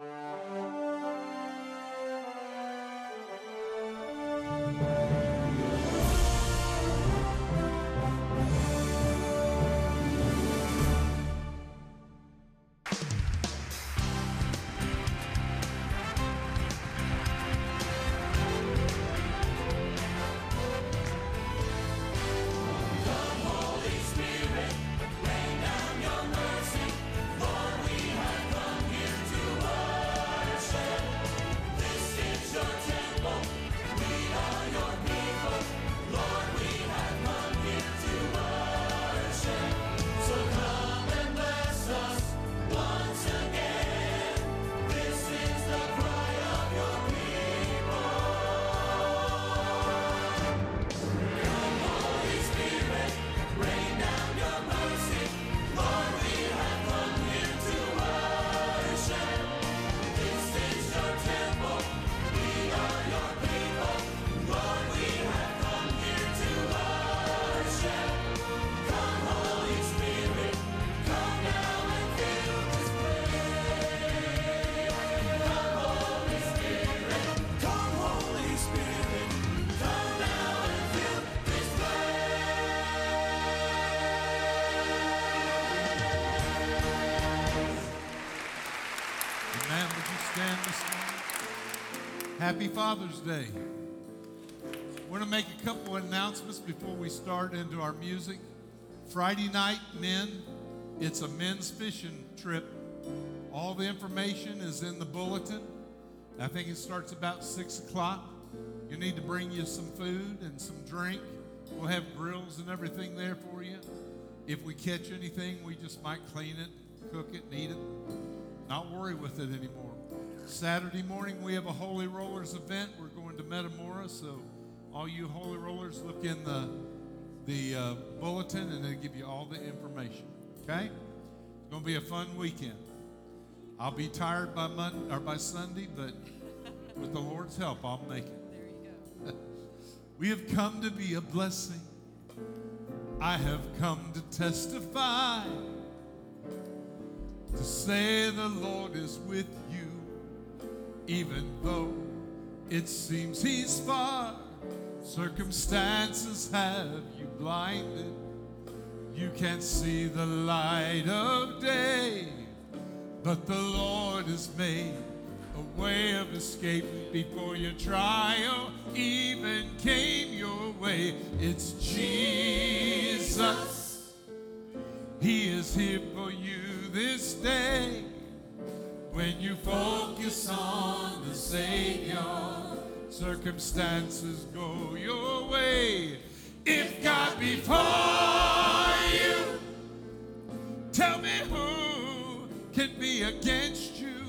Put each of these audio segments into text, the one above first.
Thank you. Happy Father's Day. We're going to make a couple announcements before we start into our music. Friday night, men, it's a men's fishing trip. All the information is in the bulletin. I think it starts about 6 o'clock. You need to bring you some food and some drink. We'll have grills and everything there for you. If we catch anything, we just might clean it, cook it, and eat it. Not worry with it anymore. Saturday morning, we have a Holy Rollers event. We're going to Metamora, so all you Holy Rollers, look in the, the uh, bulletin and it'll give you all the information. Okay? It's going to be a fun weekend. I'll be tired by Monday or by Sunday, but with the Lord's help, I'll make it. There you go. We have come to be a blessing. I have come to testify, to say the Lord is with you, even though it seems He's far. Circumstances have you blinded. You can't see the light of day, but the Lord has made a way of escape before your trial even came your way. It's Jesus. He is here for you this day. When you focus on the Savior, circumstances go your way. If God be for you, tell me who can be against you.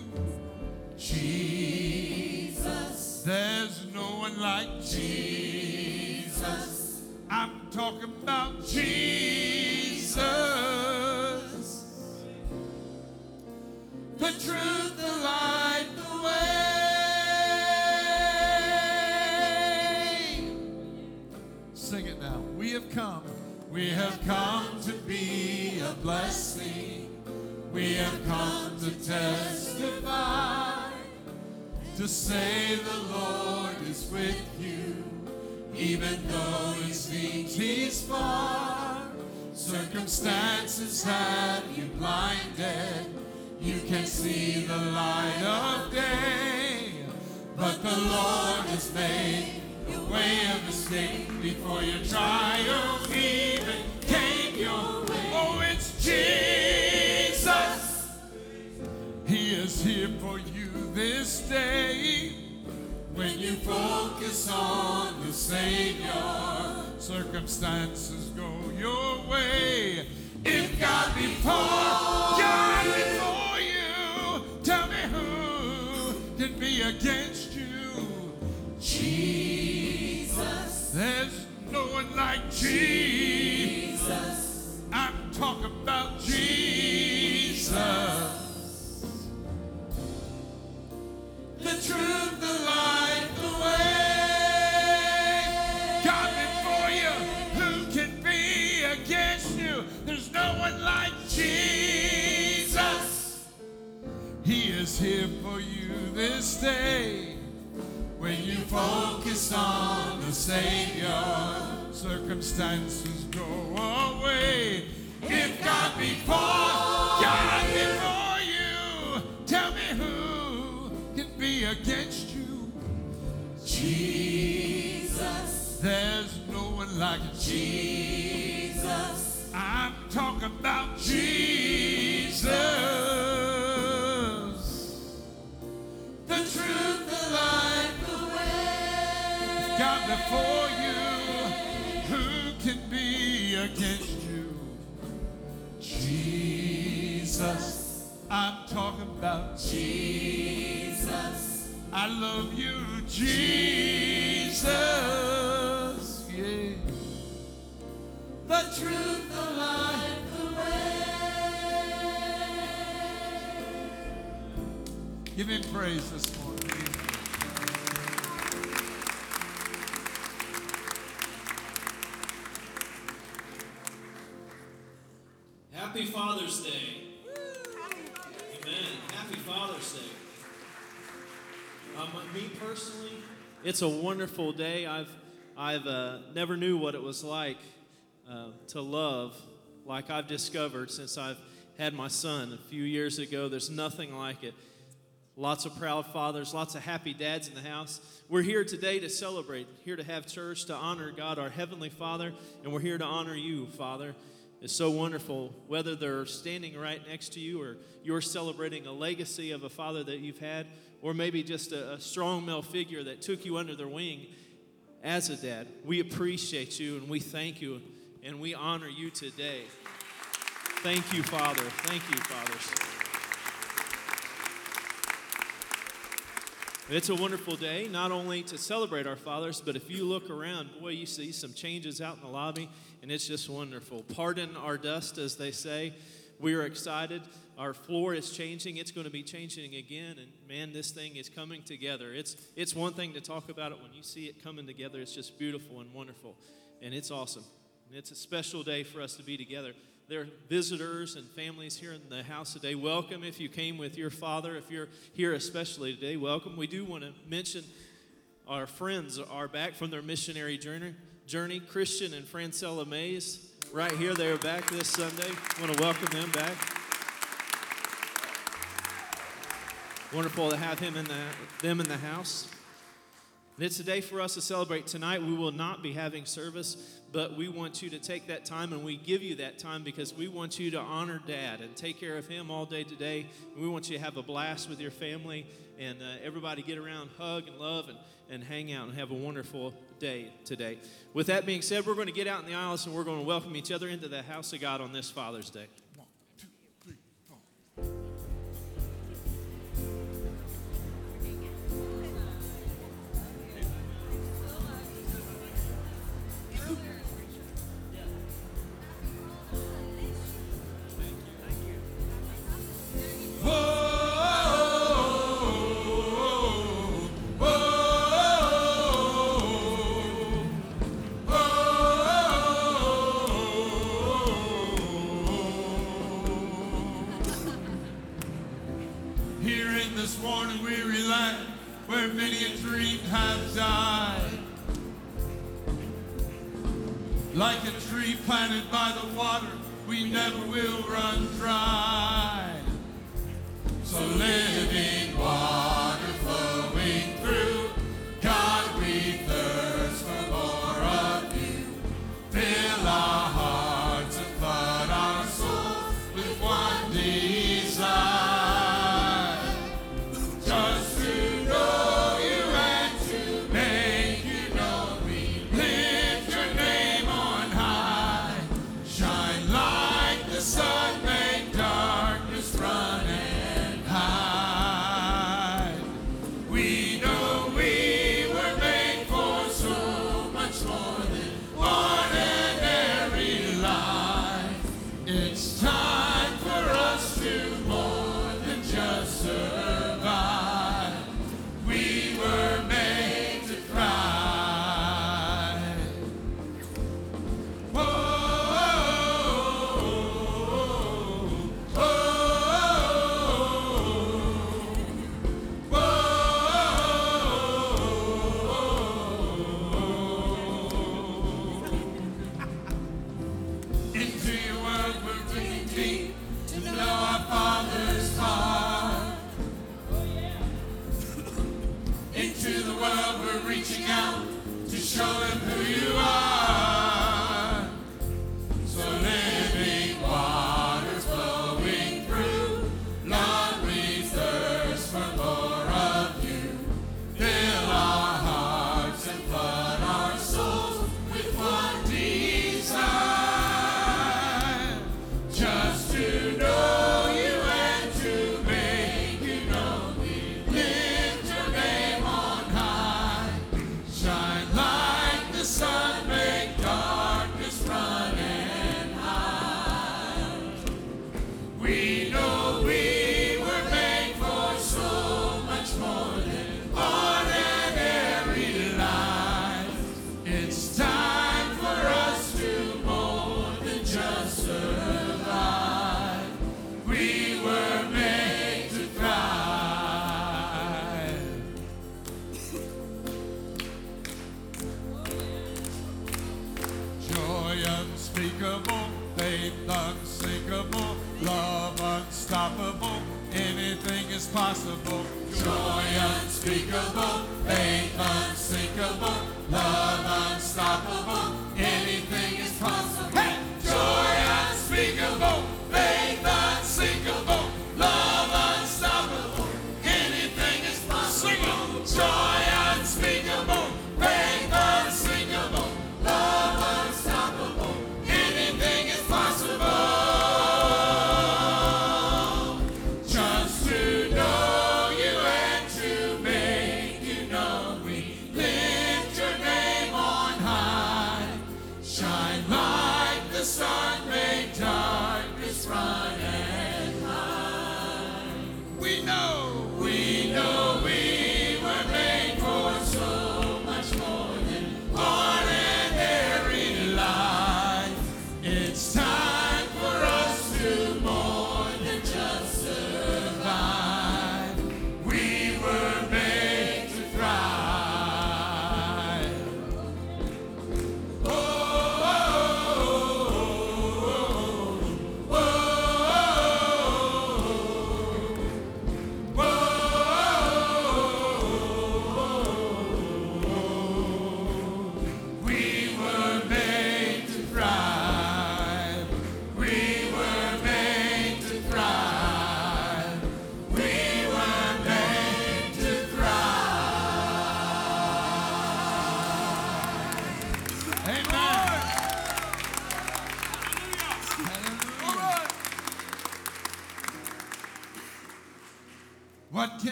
Jesus. There's no one like Jesus. I'm talking about Jesus. The truth, the light, the way. Sing it now. We have come. We have come to be a blessing. We have come to testify, to say the Lord is with you, even though it seems he's far. Circumstances have you blinded, you can see the light of day, but the Lord has made a way of escape before your trial even came your way. Oh, it's Jesus. He is here for you this day. When you focus on the Savior, circumstances go your way. If God be for, God against you. Jesus. There's no one like Jesus. I'm talking about Jesus. The truth, the light, the way. Here for you this day. When you focus on the Savior, circumstances go away. If God be for, God before you, tell me who can be against you? Jesus. There's no one like Jesus. I'm talking about Jesus. The truth, the life, the way. God before you, who can be against you? Jesus. I'm talking about Jesus. I love you, Jesus. Yeah. The truth, the light, Give him praise this morning. Happy Father's Day. Amen. Happy Father's Day. Um, me personally, it's a wonderful day. I've I've uh, never knew what it was like uh, to love like I've discovered since I've had my son a few years ago. There's nothing like it. Lots of proud fathers, lots of happy dads in the house. We're here today to celebrate, here to have church, to honor God, our Heavenly Father, and we're here to honor you, Father. It's so wonderful, whether they're standing right next to you or you're celebrating a legacy of a father that you've had, or maybe just a, a strong male figure that took you under their wing as a dad. We appreciate you and we thank you and we honor you today. Thank you, Father. Thank you, fathers. It's a wonderful day, not only to celebrate our fathers, but if you look around, boy, you see some changes out in the lobby, and it's just wonderful. Pardon our dust, as they say. We are excited. Our floor is changing. It's going to be changing again, and man, this thing is coming together. It's it's one thing to talk about it when you see it coming together. It's just beautiful and wonderful, and it's awesome. And it's a special day for us to be together there are visitors and families here in the house today. Welcome if you came with your father. If you're here especially today, welcome. We do want to mention our friends are back from their missionary journey. Journey Christian and Francella Mays, right here. They are back this Sunday. Want to welcome them back. Wonderful to have him in the, them in the house. And it's a day for us to celebrate. Tonight, we will not be having service, but we want you to take that time and we give you that time because we want you to honor dad and take care of him all day today. We want you to have a blast with your family and uh, everybody get around, hug and love and, and hang out and have a wonderful day today. With that being said, we're going to get out in the aisles and we're going to welcome each other into the house of God on this Father's Day. Possible.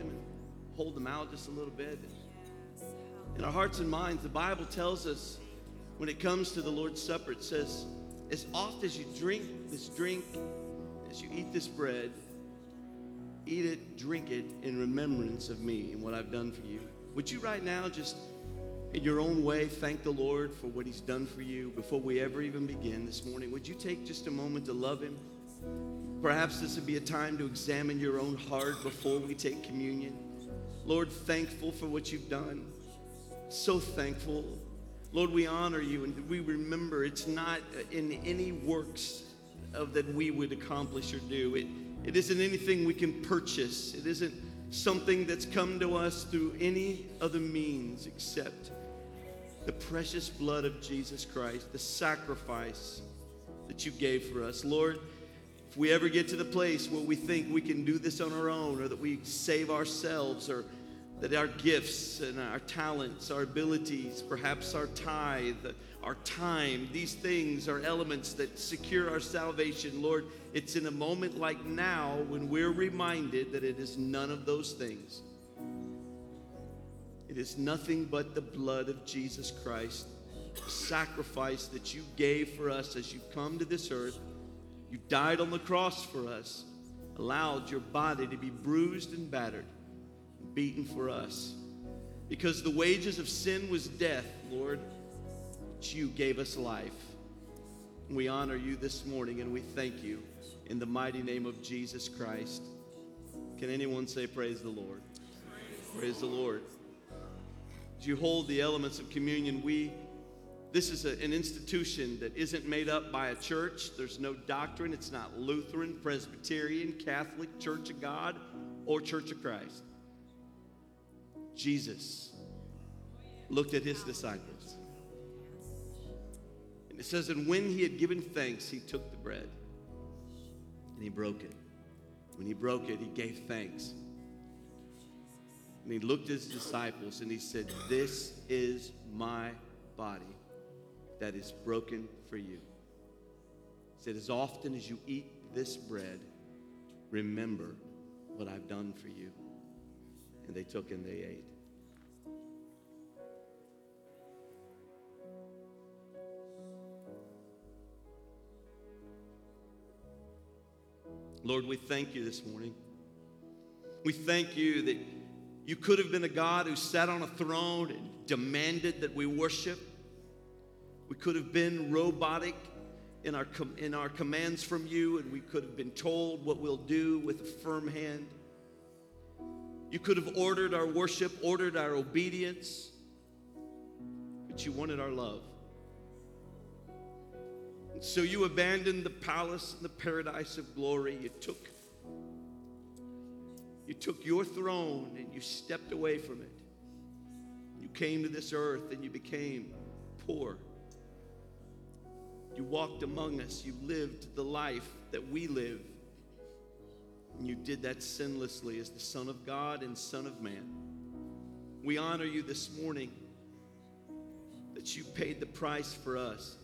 Them and hold them out just a little bit? In our hearts and minds, the Bible tells us when it comes to the Lord's Supper, it says, as oft as you drink this drink, as you eat this bread, eat it, drink it in remembrance of me and what I've done for you. Would you right now just in your own way thank the Lord for what he's done for you before we ever even begin this morning? Would you take just a moment to love him? Perhaps this would be a time to examine your own heart before we take communion. Lord, thankful for what you've done. So thankful. Lord, we honor you and we remember it's not in any works of that we would accomplish or do. It, it isn't anything we can purchase. It isn't something that's come to us through any other means except the precious blood of Jesus Christ, the sacrifice that you gave for us. Lord, if we ever get to the place where we think we can do this on our own or that we save ourselves or that our gifts and our talents, our abilities, perhaps our tithe, our time, these things are elements that secure our salvation. Lord, it's in a moment like now when we're reminded that it is none of those things. It is nothing but the blood of Jesus Christ, the sacrifice that you gave for us as you come to this earth. You died on the cross for us, allowed your body to be bruised and battered, and beaten for us. Because the wages of sin was death, Lord, but you gave us life. We honor you this morning and we thank you in the mighty name of Jesus Christ. Can anyone say, Praise the Lord? Praise the Lord. As you hold the elements of communion, we this is a- an institution that isn't made up by a church. There's no doctrine. It's not Lutheran, Presbyterian, Catholic, Church of God, or Church of Christ. Jesus looked at his disciples. And it says, And when he had given thanks, he took the bread and he broke it. When he broke it, he gave thanks. And he looked at his disciples and he said, This is my body that is broken for you. He said, As often as you eat this bread, remember what I've done for you. And they took and they ate. Lord, we thank you this morning. We thank you that you could have been a God who sat on a throne and demanded that we worship. We could have been robotic in our, com- in our commands from you, and we could have been told what we'll do with a firm hand. You could have ordered our worship, ordered our obedience, but you wanted our love. And so you abandoned the palace and the paradise of glory. You took you took your throne and you stepped away from it. You came to this earth and you became poor. You walked among us. You lived the life that we live. And you did that sinlessly as the Son of God and Son of Man. We honor you this morning that you paid the price for us.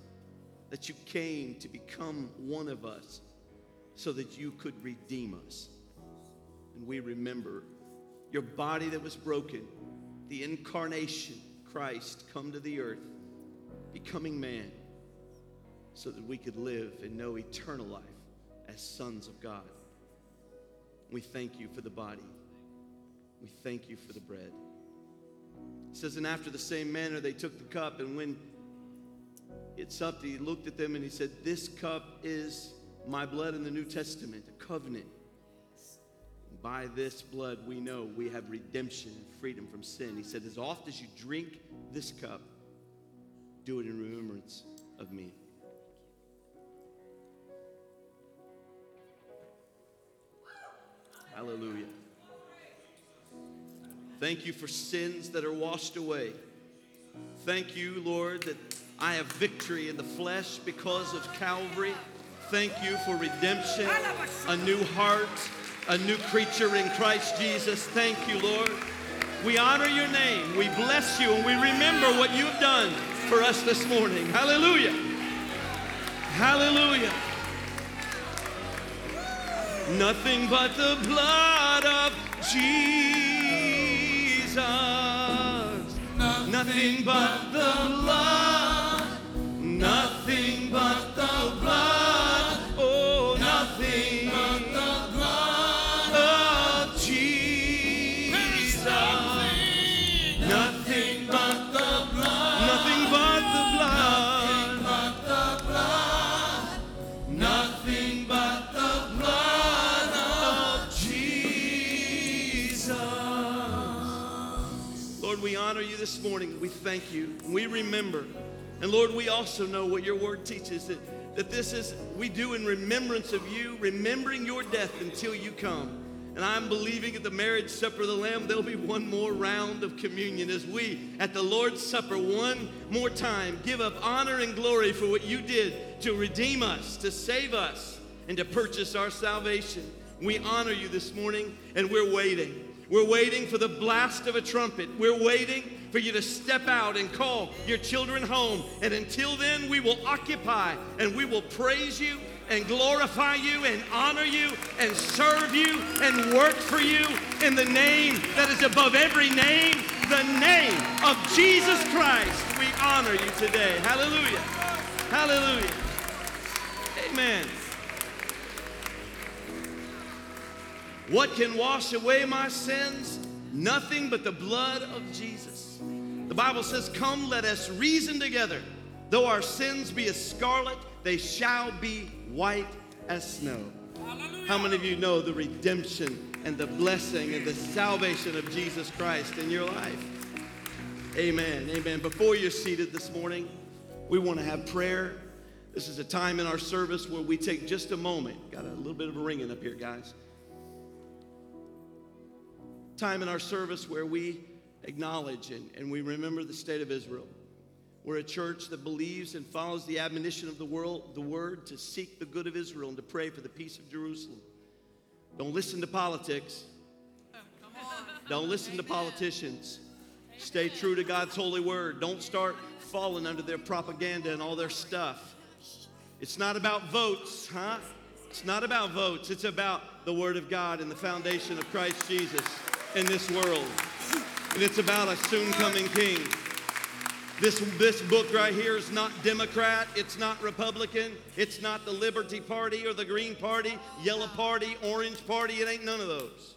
that you came to become one of us so that you could redeem us. And we remember your body that was broken, the incarnation, Christ come to the earth, becoming man, so that we could live and know eternal life as sons of God. We thank you for the body. We thank you for the bread. It says, and after the same manner they took the cup, and when it supped, he looked at them and he said, This cup is my blood in the New Testament, a covenant. By this blood we know we have redemption and freedom from sin. He said, As oft as you drink this cup, do it in remembrance of me. Hallelujah. Thank you for sins that are washed away. Thank you, Lord, that I have victory in the flesh because of Calvary. Thank you for redemption, a new heart, a new creature in Christ Jesus. Thank you, Lord. We honor your name. We bless you and we remember what you've done for us this morning. Hallelujah. Hallelujah. Nothing but the blood of Jesus. Nothing but the blood. Morning. We thank you. We remember. And Lord, we also know what your word teaches that, that this is, we do in remembrance of you, remembering your death until you come. And I'm believing at the marriage supper of the Lamb, there'll be one more round of communion as we, at the Lord's Supper, one more time, give up honor and glory for what you did to redeem us, to save us, and to purchase our salvation. We honor you this morning, and we're waiting. We're waiting for the blast of a trumpet. We're waiting for you to step out and call your children home. And until then, we will occupy and we will praise you and glorify you and honor you and serve you and work for you in the name that is above every name, the name of Jesus Christ. We honor you today. Hallelujah. Hallelujah. Amen. What can wash away my sins? Nothing but the blood of Jesus. The Bible says, Come, let us reason together. Though our sins be as scarlet, they shall be white as snow. How many of you know the redemption and the blessing and the salvation of Jesus Christ in your life? Amen. Amen. Before you're seated this morning, we want to have prayer. This is a time in our service where we take just a moment. Got a little bit of a ringing up here, guys time in our service where we acknowledge and, and we remember the state of Israel. We're a church that believes and follows the admonition of the world, the word to seek the good of Israel and to pray for the peace of Jerusalem. Don't listen to politics. Don't listen to politicians. Stay true to God's holy word. Don't start falling under their propaganda and all their stuff. It's not about votes, huh? It's not about votes. It's about the word of God and the foundation of Christ Jesus in this world. And it's about a soon coming king. This, this book right here is not Democrat, it's not Republican, it's not the Liberty Party or the Green Party, Yellow Party, Orange Party, it ain't none of those.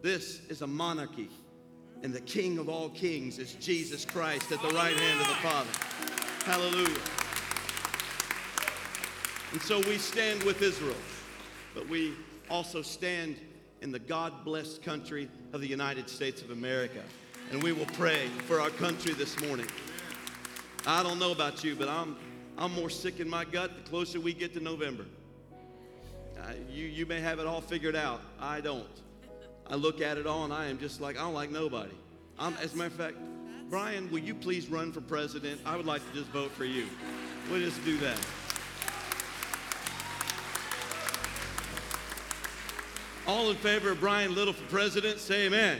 This is a monarchy, and the King of all kings is Jesus Christ at the right hand of the Father. Hallelujah. And so we stand with Israel, but we also stand in the God blessed country of the United States of America. And we will pray for our country this morning. I don't know about you, but I'm, I'm more sick in my gut the closer we get to November. Uh, you, you may have it all figured out. I don't. I look at it all and I am just like, I don't like nobody. I'm, as a matter of fact, Brian, will you please run for president? I would like to just vote for you. We'll just do that. All in favor of Brian Little for president, say amen.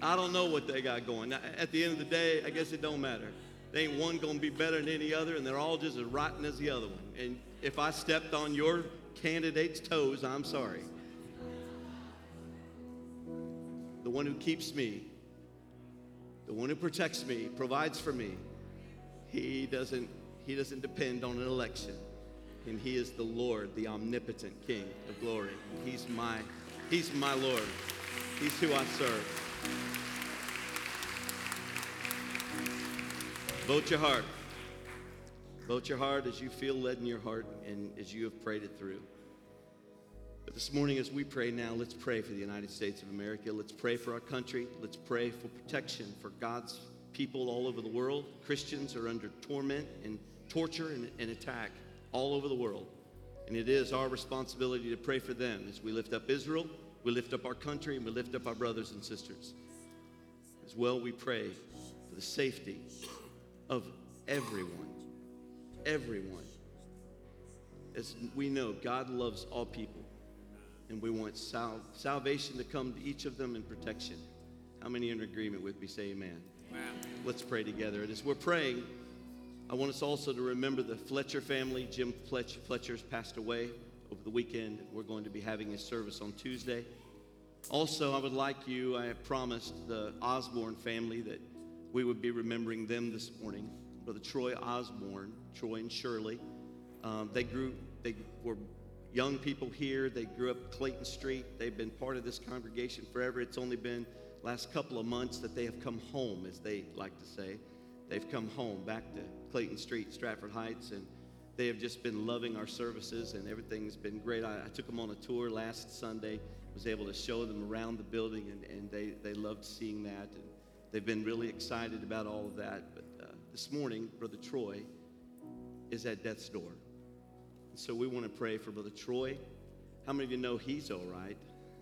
I don't know what they got going. At the end of the day, I guess it don't matter. They ain't one gonna be better than any other, and they're all just as rotten as the other one. And if I stepped on your candidate's toes, I'm sorry. The one who keeps me, the one who protects me, provides for me, he doesn't, he doesn't depend on an election. And he is the Lord, the omnipotent King of glory. He's my, he's my Lord. He's who I serve. Vote your heart. Vote your heart as you feel led in your heart and as you have prayed it through. But this morning, as we pray now, let's pray for the United States of America. Let's pray for our country. Let's pray for protection for God's people all over the world. Christians are under torment and torture and, and attack all over the world. And it is our responsibility to pray for them as we lift up Israel, we lift up our country, and we lift up our brothers and sisters. As well, we pray for the safety of everyone. Everyone. As we know, God loves all people, and we want sal- salvation to come to each of them in protection. How many in agreement with me? Say amen. Let's pray together. And as we're praying, I want us also to remember the Fletcher family. Jim Fletcher, Fletcher's passed away over the weekend. We're going to be having his service on Tuesday. Also, I would like you, I have promised the Osborne family that we would be remembering them this morning. Brother Troy Osborne, Troy and Shirley. Um, they grew, they were young people here. They grew up Clayton Street. They've been part of this congregation forever. It's only been last couple of months that they have come home, as they like to say. They've come home back to Clayton Street, Stratford Heights, and they have just been loving our services, and everything's been great. I, I took them on a tour last Sunday, was able to show them around the building, and, and they, they loved seeing that. And they've been really excited about all of that. But uh, this morning, Brother Troy is at death's door. And so we want to pray for Brother Troy. How many of you know he's all right?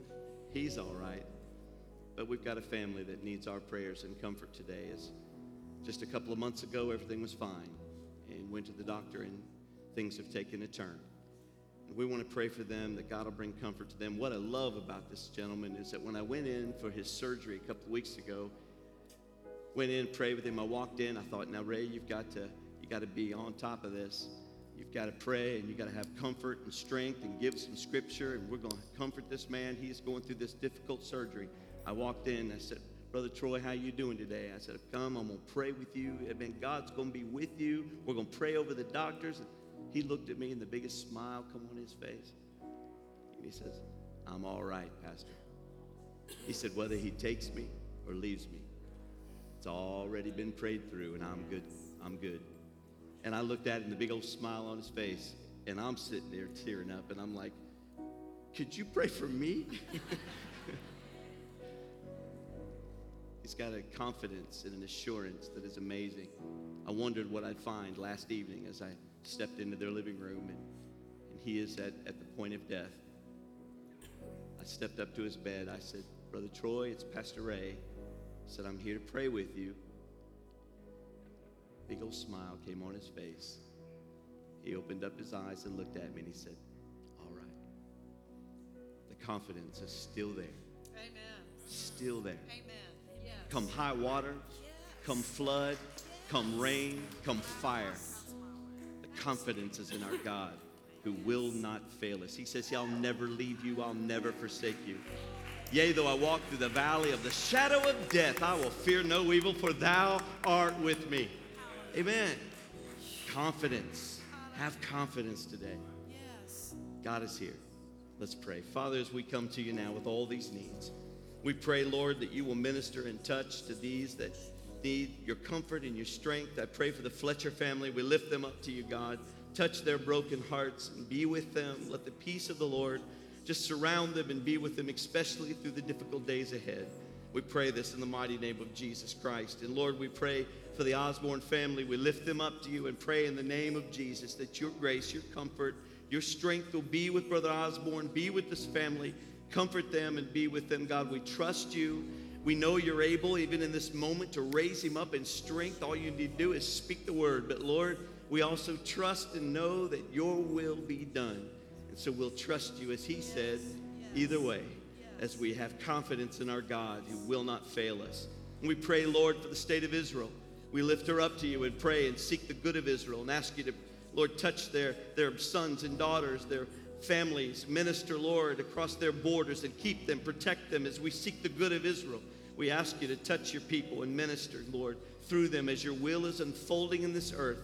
He's all right. But we've got a family that needs our prayers and comfort today. As just a couple of months ago, everything was fine, and went to the doctor, and things have taken a turn. And we want to pray for them that God will bring comfort to them. What I love about this gentleman is that when I went in for his surgery a couple of weeks ago, went in, prayed with him. I walked in. I thought, now Ray, you've got to you got to be on top of this. You've got to pray and you've got to have comfort and strength and give some scripture. And we're going to comfort this man. He's going through this difficult surgery. I walked in. I said, Brother Troy, how you doing today? I said, come. I'm going to pray with you. Amen. God's going to be with you. We're going to pray over the doctors. And he looked at me and the biggest smile come on his face. And he says, I'm all right, Pastor. He said, whether he takes me or leaves me, it's already been prayed through, and I'm good. I'm good. And I looked at him, the big old smile on his face, and I'm sitting there tearing up, and I'm like, could you pray for me? He's got a confidence and an assurance that is amazing. I wondered what I'd find last evening as I stepped into their living room, and, and he is at, at the point of death. I stepped up to his bed. I said, Brother Troy, it's Pastor Ray. I said, I'm here to pray with you. Big old smile came on his face. He opened up his eyes and looked at me and he said, All right. The confidence is still there. Amen. Still there. Amen. Come high water, come flood, come rain, come fire. The confidence is in our God who will not fail us. He says, I'll never leave you, I'll never forsake you. Yea, though I walk through the valley of the shadow of death, I will fear no evil, for thou art with me. Amen. Confidence. Have confidence today. God is here. Let's pray. Father, as we come to you now with all these needs, we pray, Lord, that you will minister and touch to these that need your comfort and your strength. I pray for the Fletcher family. We lift them up to you, God. Touch their broken hearts and be with them. Let the peace of the Lord just surround them and be with them, especially through the difficult days ahead. We pray this in the mighty name of Jesus Christ. And Lord, we pray for the Osborne family. We lift them up to you and pray in the name of Jesus that your grace, your comfort, your strength will be with Brother Osborne, be with this family, comfort them and be with them. God, we trust you. We know you're able, even in this moment, to raise him up in strength. All you need to do is speak the word. But Lord, we also trust and know that your will be done. And so we'll trust you, as he said, either way. as we have confidence in our God who will not fail us. And we pray, Lord, for the state of Israel. We lift her up to you and pray and seek the good of Israel and ask you to, Lord, touch their, their sons and daughters, their families, minister, Lord, across their borders and keep them, protect them as we seek the good of Israel. We ask you to touch your people and minister, Lord, through them as your will is unfolding in this earth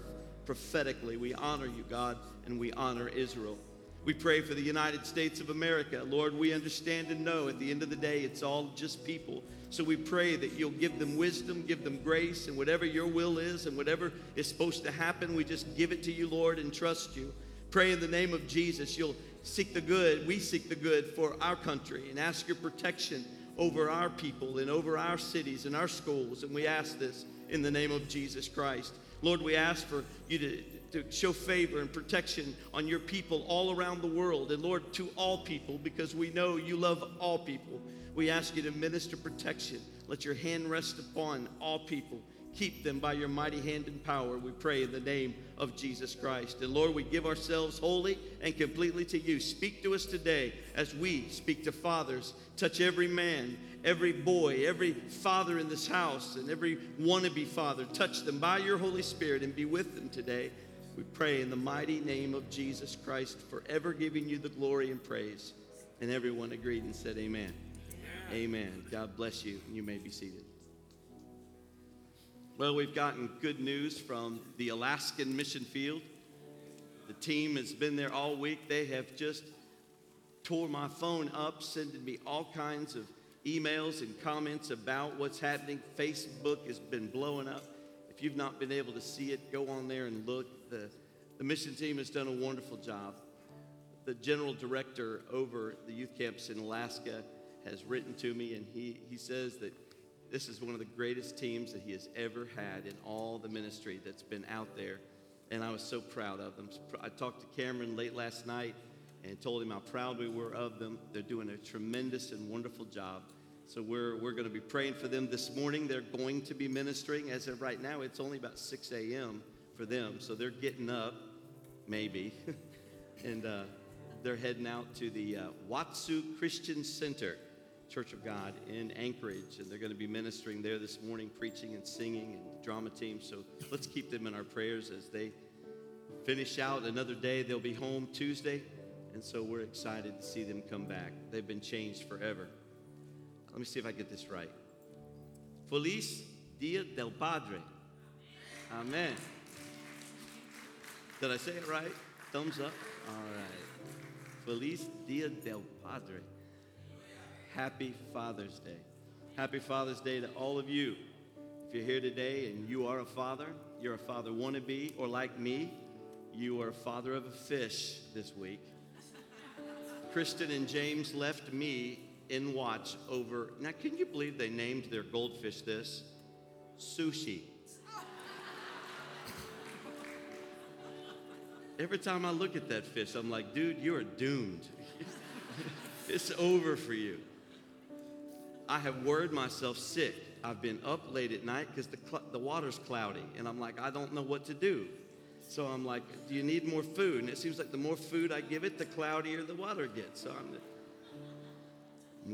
prophetically. We honor you, God, and we honor Israel. We pray for the United States of America. Lord, we understand and know at the end of the day it's all just people. So we pray that you'll give them wisdom, give them grace, and whatever your will is and whatever is supposed to happen, we just give it to you, Lord, and trust you. Pray in the name of Jesus, you'll seek the good, we seek the good for our country, and ask your protection over our people and over our cities and our schools. And we ask this in the name of Jesus Christ. Lord, we ask for you to, to show favor and protection on your people all around the world. And Lord, to all people, because we know you love all people. We ask you to minister protection. Let your hand rest upon all people. Keep them by your mighty hand and power, we pray in the name of Jesus Christ. And Lord, we give ourselves wholly and completely to you. Speak to us today as we speak to fathers. Touch every man, every boy, every father in this house, and every wannabe father. Touch them by your Holy Spirit and be with them today. We pray in the mighty name of Jesus Christ, forever giving you the glory and praise. And everyone agreed and said, Amen. Amen. Amen. God bless you. And you may be seated. Well, we've gotten good news from the Alaskan mission field. The team has been there all week. They have just tore my phone up, sending me all kinds of emails and comments about what's happening. Facebook has been blowing up. If you've not been able to see it, go on there and look. The, the mission team has done a wonderful job. The general director over the youth camps in Alaska has written to me, and he, he says that this is one of the greatest teams that he has ever had in all the ministry that's been out there. And I was so proud of them. I talked to Cameron late last night and told him how proud we were of them. They're doing a tremendous and wonderful job. So we're, we're going to be praying for them this morning. They're going to be ministering. As of right now, it's only about 6 a.m. for them. So they're getting up, maybe, and uh, they're heading out to the uh, Watsu Christian Center Church of God in Anchorage, and they're going to be ministering there this morning, preaching and singing and drama team. So let's keep them in our prayers as they finish out another day. They'll be home Tuesday, and so we're excited to see them come back. They've been changed forever. Let me see if I get this right. Feliz Dia del Padre. Amen. Did I say it right? Thumbs up. All right. Feliz Dia del Padre. Happy Father's Day. Happy Father's Day to all of you. If you're here today and you are a father, you're a father wannabe, or like me, you are a father of a fish this week. Kristen and James left me in watch over. Now, can you believe they named their goldfish this? Sushi. Every time I look at that fish, I'm like, dude, you are doomed. it's over for you. I have worried myself sick. I've been up late at night because the, cl- the water's cloudy, and I'm like, I don't know what to do. So I'm like, do you need more food? And it seems like the more food I give it, the cloudier the water gets. So I'm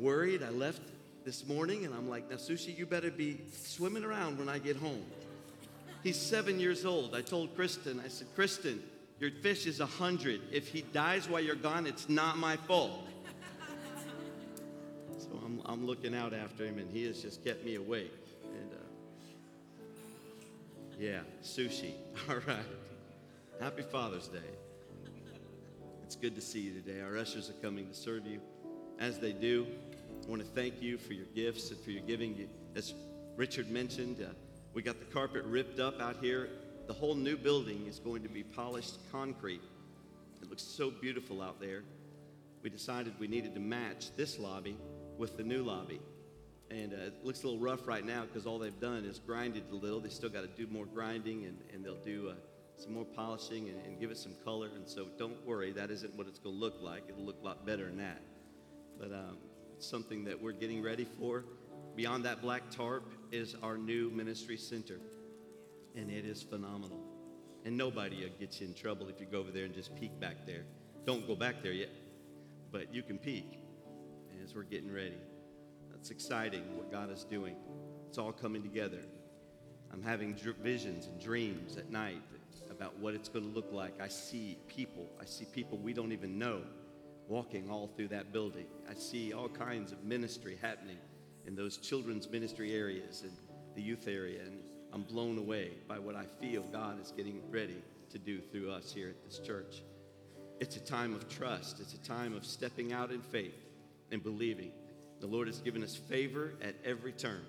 worried. I left this morning, and I'm like, now, Sushi, you better be swimming around when I get home. He's seven years old. I told Kristen, I said, Kristen, your fish is a 100. If he dies while you're gone, it's not my fault. I'm looking out after him, and he has just kept me awake. And uh, yeah, sushi. All right. Happy Father's Day. It's good to see you today. Our ushers are coming to serve you. As they do, I want to thank you for your gifts and for your giving. As Richard mentioned, uh, we got the carpet ripped up out here. The whole new building is going to be polished concrete. It looks so beautiful out there. We decided we needed to match this lobby with the new lobby. And uh, it looks a little rough right now because all they've done is grinded a little. They still got to do more grinding and, and they'll do uh, some more polishing and, and, give it some color. And so don't worry, that isn't what it's going to look like. It'll look a lot better than that. But um, it's something that we're getting ready for. Beyond that black tarp is our new ministry center. And it is phenomenal. And nobody will get you in trouble if you go over there and just peek back there. Don't go back there yet, but you can peek as we're getting ready. That's exciting what God is doing. It's all coming together. I'm having dr- visions and dreams at night about what it's going to look like. I see people. I see people we don't even know walking all through that building. I see all kinds of ministry happening in those children's ministry areas and the youth area. And I'm blown away by what I feel God is getting ready to do through us here at this church. It's a time of trust, it's a time of stepping out in faith and believing. The Lord has given us favor at every turn.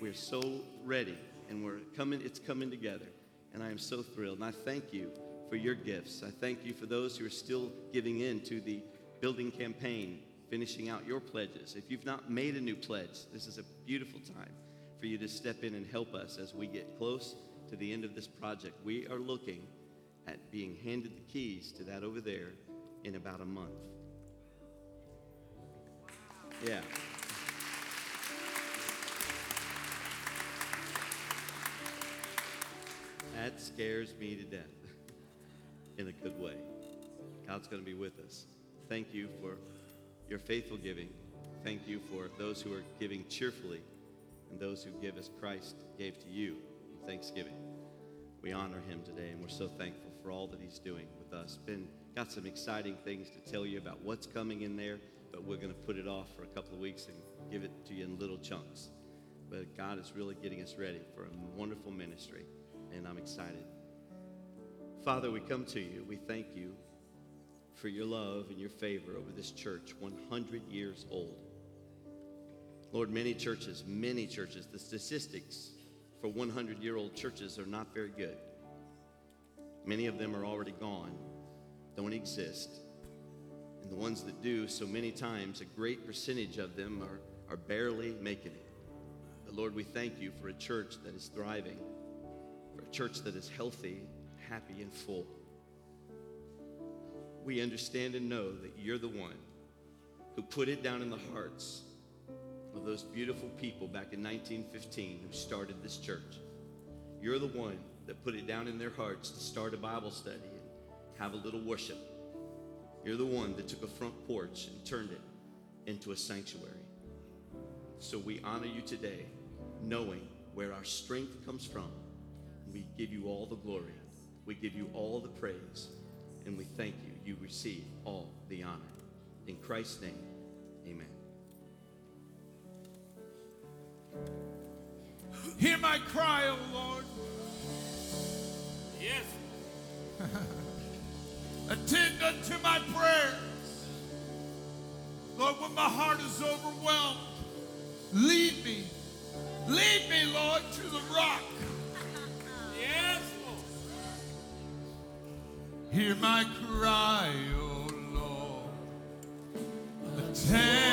We're so ready and we're coming, it's coming together. And I am so thrilled. And I thank you for your gifts. I thank you for those who are still giving in to the building campaign, finishing out your pledges. If you've not made a new pledge, this is a beautiful time for you to step in and help us as we get close to the end of this project. We are looking at being handed the keys to that over there in about a month. Yeah. That scares me to death in a good way. God's going to be with us. Thank you for your faithful giving. Thank you for those who are giving cheerfully and those who give as Christ gave to you in thanksgiving. We honor him today and we're so thankful for all that he's doing with us. Ben got some exciting things to tell you about what's coming in there, but we're going to put it off for a couple of weeks and give it to you in little chunks. But God is really getting us ready for a wonderful ministry and I'm excited. Father, we come to you. We thank you for your love and your favor over this church, 100 years old. Lord, many churches, many churches, the statistics for 100 year old churches are not very good. Many of them are already gone, don't exist. And the ones that do, so many times, a great percentage of them are, are barely making it. But Lord, we thank you for a church that is thriving for a church that is healthy, happy, and full. We understand and know that you're the one who put it down in the hearts of those beautiful people back in 1915 who started this church. You're the one that put it down in their hearts to start a Bible study and have a little worship. You're the one that took a front porch and turned it into a sanctuary. So we honor you today, knowing where our strength comes from we give you all the glory. We give you all the praise. And we thank you. You receive all the honor. In Christ's name, amen. Hear my cry, O Lord. Yes. Attend unto my prayers. Lord, when my heart is overwhelmed, lead me. Lead me, Lord, to the rock. Yes, Lord. Hear my cry, O Lord. Attend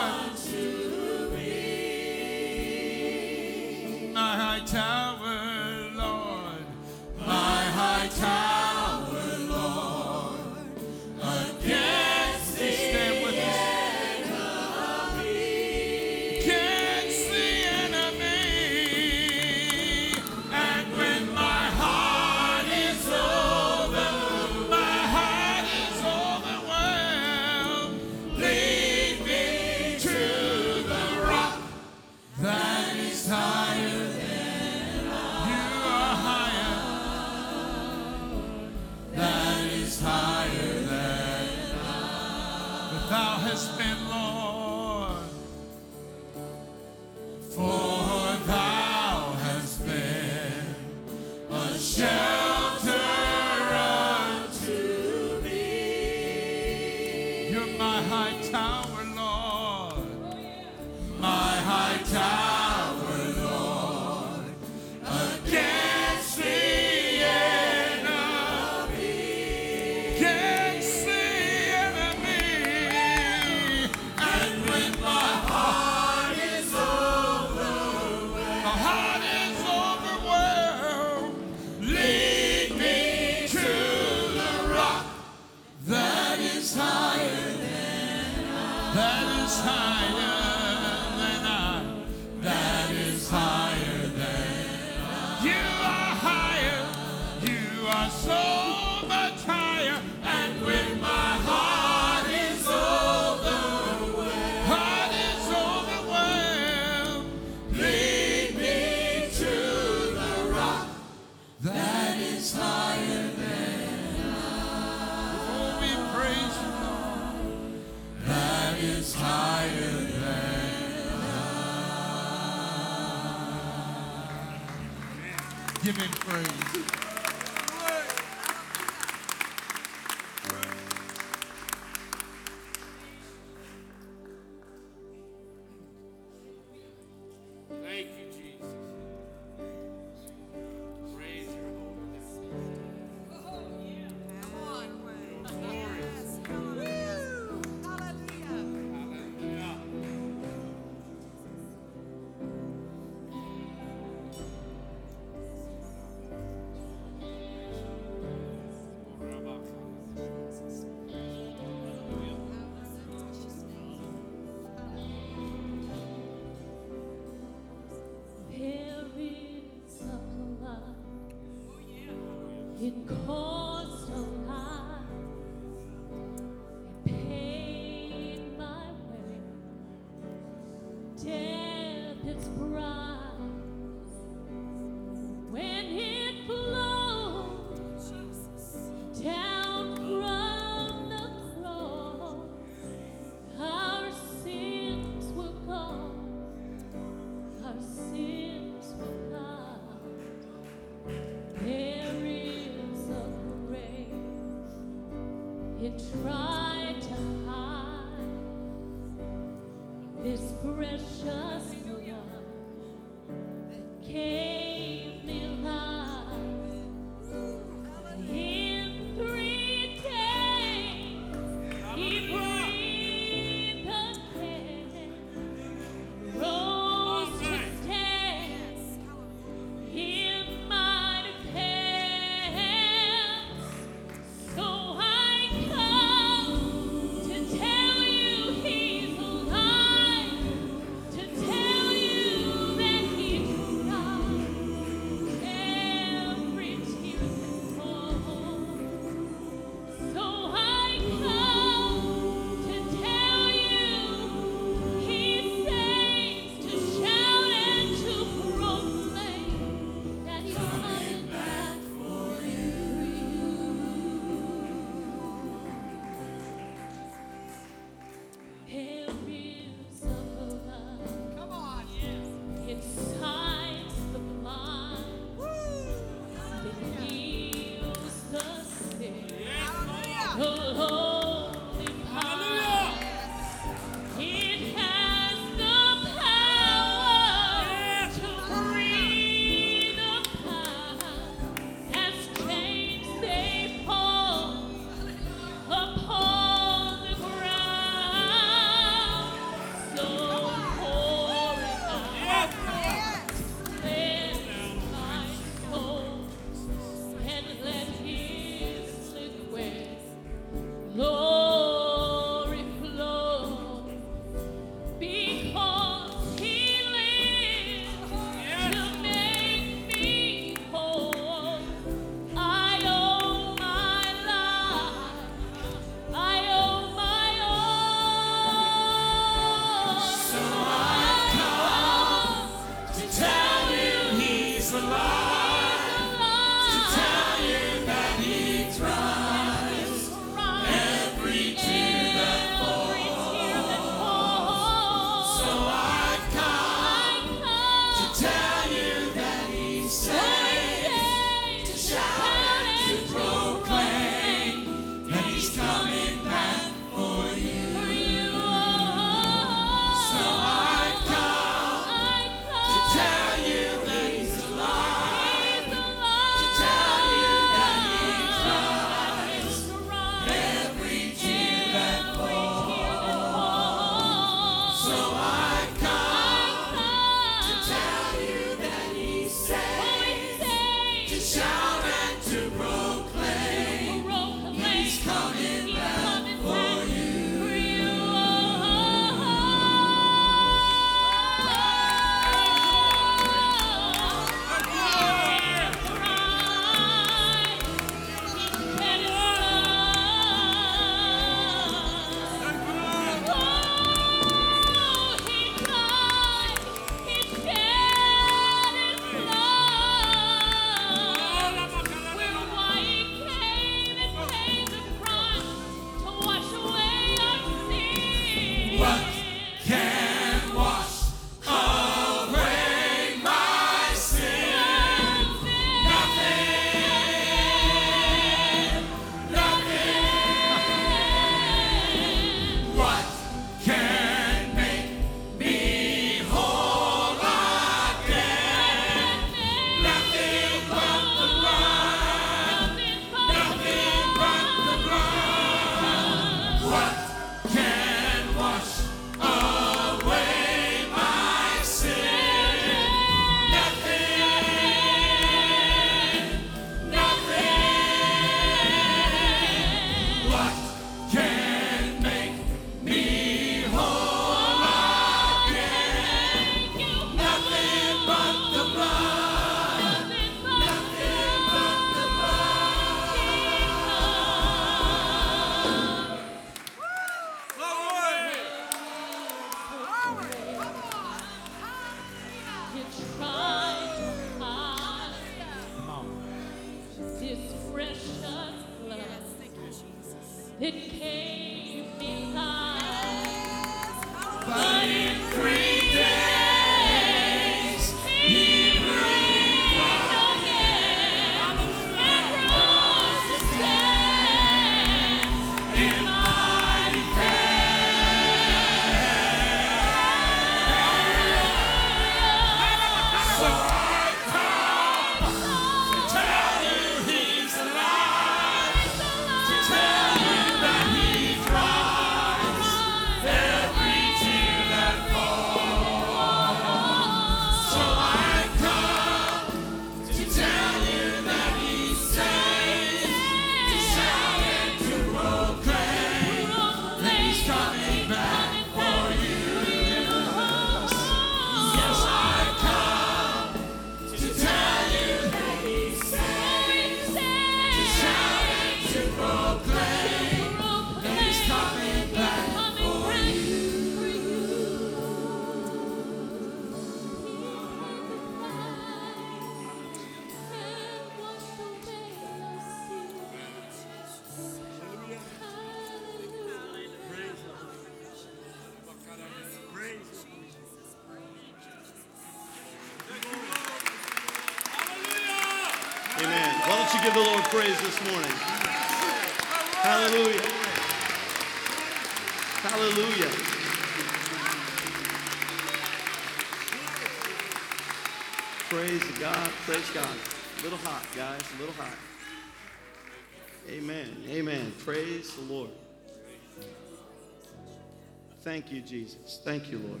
Thank you, Jesus. Thank you, Lord.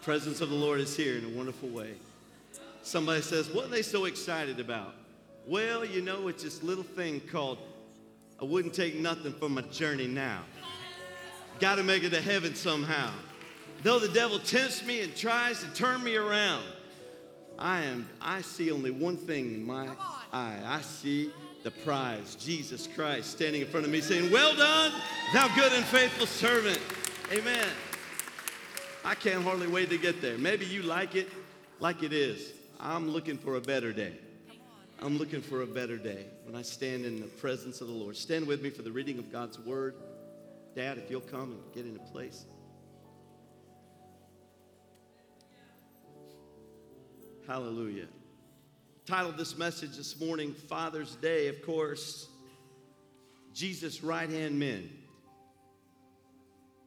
presence of the Lord is here in a wonderful way. Somebody says, What are they so excited about? Well, you know, it's this little thing called I wouldn't take nothing for my journey now. Got to make it to heaven somehow. Though the devil tempts me and tries to turn me around, I am I see only one thing in my eye. I see the prize, Jesus Christ standing in front of me saying, "Well done, thou good and faithful servant." Amen. I can't hardly wait to get there. Maybe you like it like it is. I'm looking for a better day. I'm looking for a better day when I stand in the presence of the Lord. Stand with me for the reading of God's word. Dad, if you'll come and get into place. Hallelujah. Titled this message this morning, Father's Day, of course, Jesus' right hand men.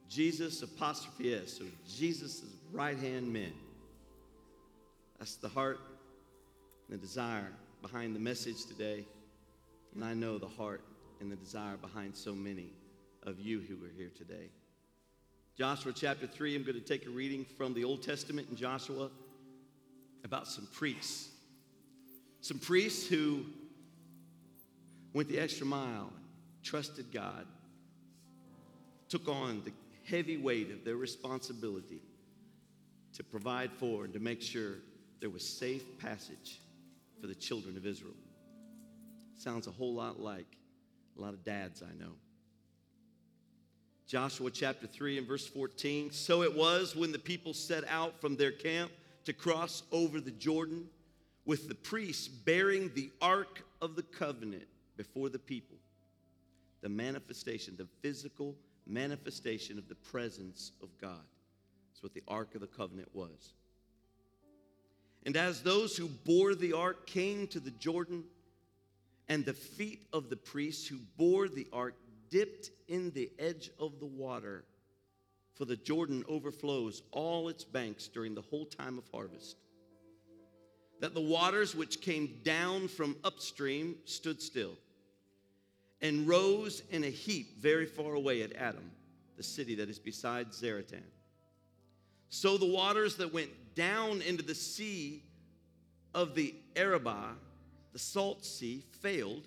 Jesus apostrophe S, so Jesus' right hand men. That's the heart and the desire behind the message today. And I know the heart and the desire behind so many of you who are here today. Joshua chapter 3, I'm going to take a reading from the Old Testament in Joshua about some priests. Some priests who went the extra mile, trusted God, took on the heavy weight of their responsibility to provide for and to make sure there was safe passage for the children of Israel. Sounds a whole lot like a lot of dads I know. Joshua chapter 3 and verse 14. So it was when the people set out from their camp to cross over the Jordan with the priests bearing the ark of the covenant before the people. The manifestation, the physical manifestation of the presence of God. That's what the ark of the covenant was. And as those who bore the ark came to the Jordan, and the feet of the priests who bore the ark dipped in the edge of the water, for the Jordan overflows all its banks during the whole time of harvest. That the waters which came down from upstream stood still and rose in a heap very far away at Adam, the city that is beside Zaretan. So the waters that went down into the sea of the Arabah, the salt sea, failed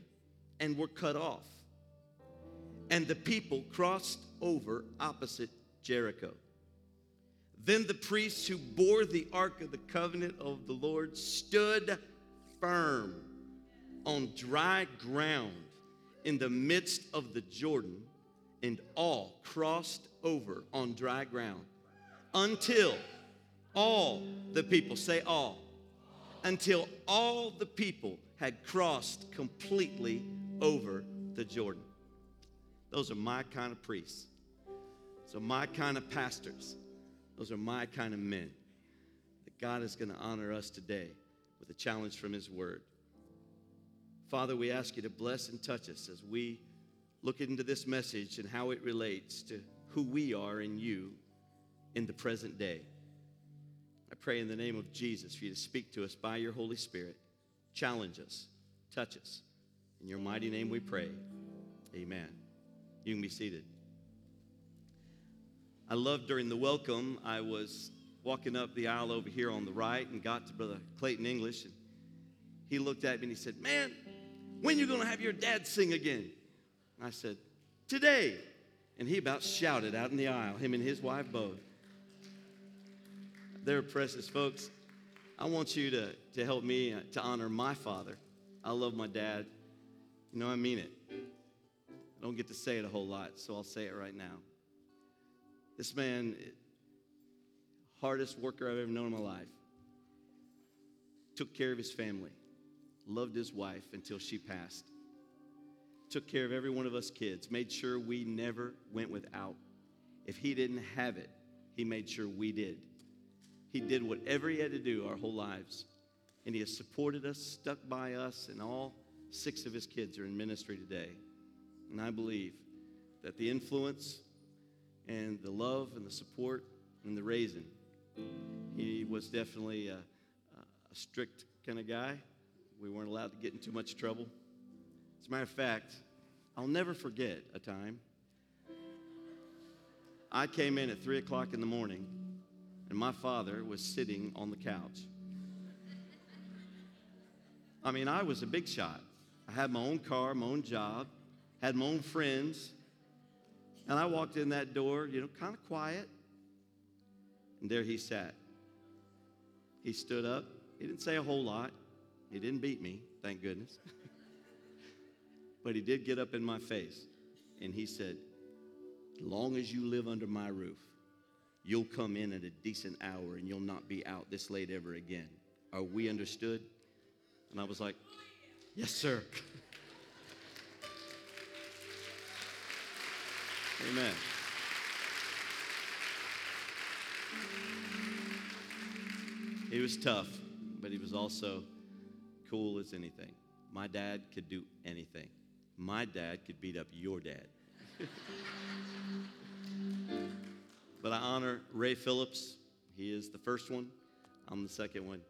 and were cut off. And the people crossed over opposite Jericho. Then the priests who bore the ark of the covenant of the Lord stood firm on dry ground in the midst of the Jordan, and all crossed over on dry ground until all the people say all until all the people had crossed completely over the Jordan. Those are my kind of priests. So, my kind of pastors. Those are my kind of men. That God is going to honor us today with a challenge from His Word. Father, we ask you to bless and touch us as we look into this message and how it relates to who we are in you in the present day. I pray in the name of Jesus for you to speak to us by your Holy Spirit, challenge us, touch us. In your mighty name we pray. Amen. You can be seated. I love during the welcome, I was walking up the aisle over here on the right and got to Brother Clayton English. And he looked at me and he said, Man, when you going to have your dad sing again? I said, Today. And he about shouted out in the aisle, him and his wife both. They're precious folks. I want you to, to help me uh, to honor my father. I love my dad. You know, I mean it. I don't get to say it a whole lot, so I'll say it right now. This man, hardest worker I've ever known in my life, took care of his family, loved his wife until she passed, took care of every one of us kids, made sure we never went without. If he didn't have it, he made sure we did. He did whatever he had to do our whole lives. And he has supported us, stuck by us, and all six of his kids are in ministry today. And I believe that the influence and the love and the support and the raising, he was definitely a, a strict kind of guy. We weren't allowed to get in too much trouble. As a matter of fact, I'll never forget a time. I came in at 3 o'clock in the morning and my father was sitting on the couch. I mean, I was a big shot. I had my own car, my own job, had my own friends. And I walked in that door, you know, kind of quiet. And there he sat. He stood up. He didn't say a whole lot. He didn't beat me, thank goodness. but he did get up in my face and he said, Long as you live under my roof, you'll come in at a decent hour and you'll not be out this late ever again. Are we understood? And I was like, Yes, sir. Amen. He was tough, but he was also cool as anything. My dad could do anything. My dad could beat up your dad. but I honor Ray Phillips. He is the first one, I'm the second one.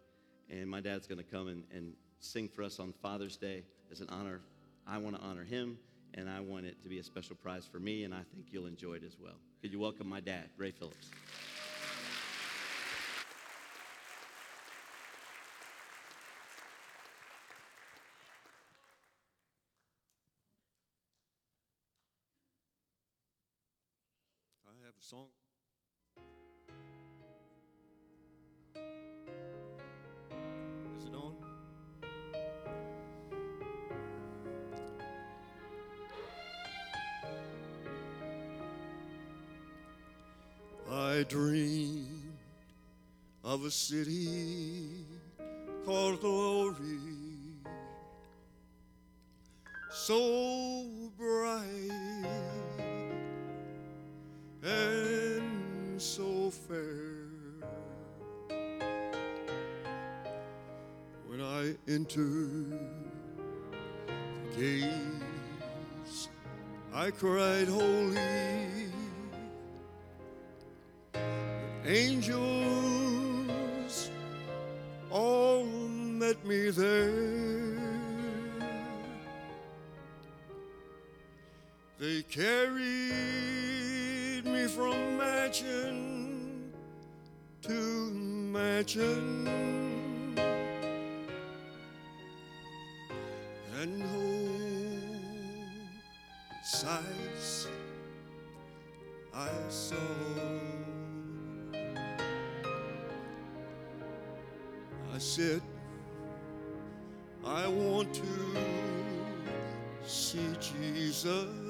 And my dad's going to come and, and sing for us on Father's Day as an honor. I want to honor him, and I want it to be a special prize for me, and I think you'll enjoy it as well. Could you welcome my dad, Ray Phillips? I have a song. Dreamed of a city called glory, so bright and so fair. When I entered the gates, I cried, Holy. Angels all met me there. They carried me from mansion to mansion. And oh, sights I saw. I said, I want to see Jesus,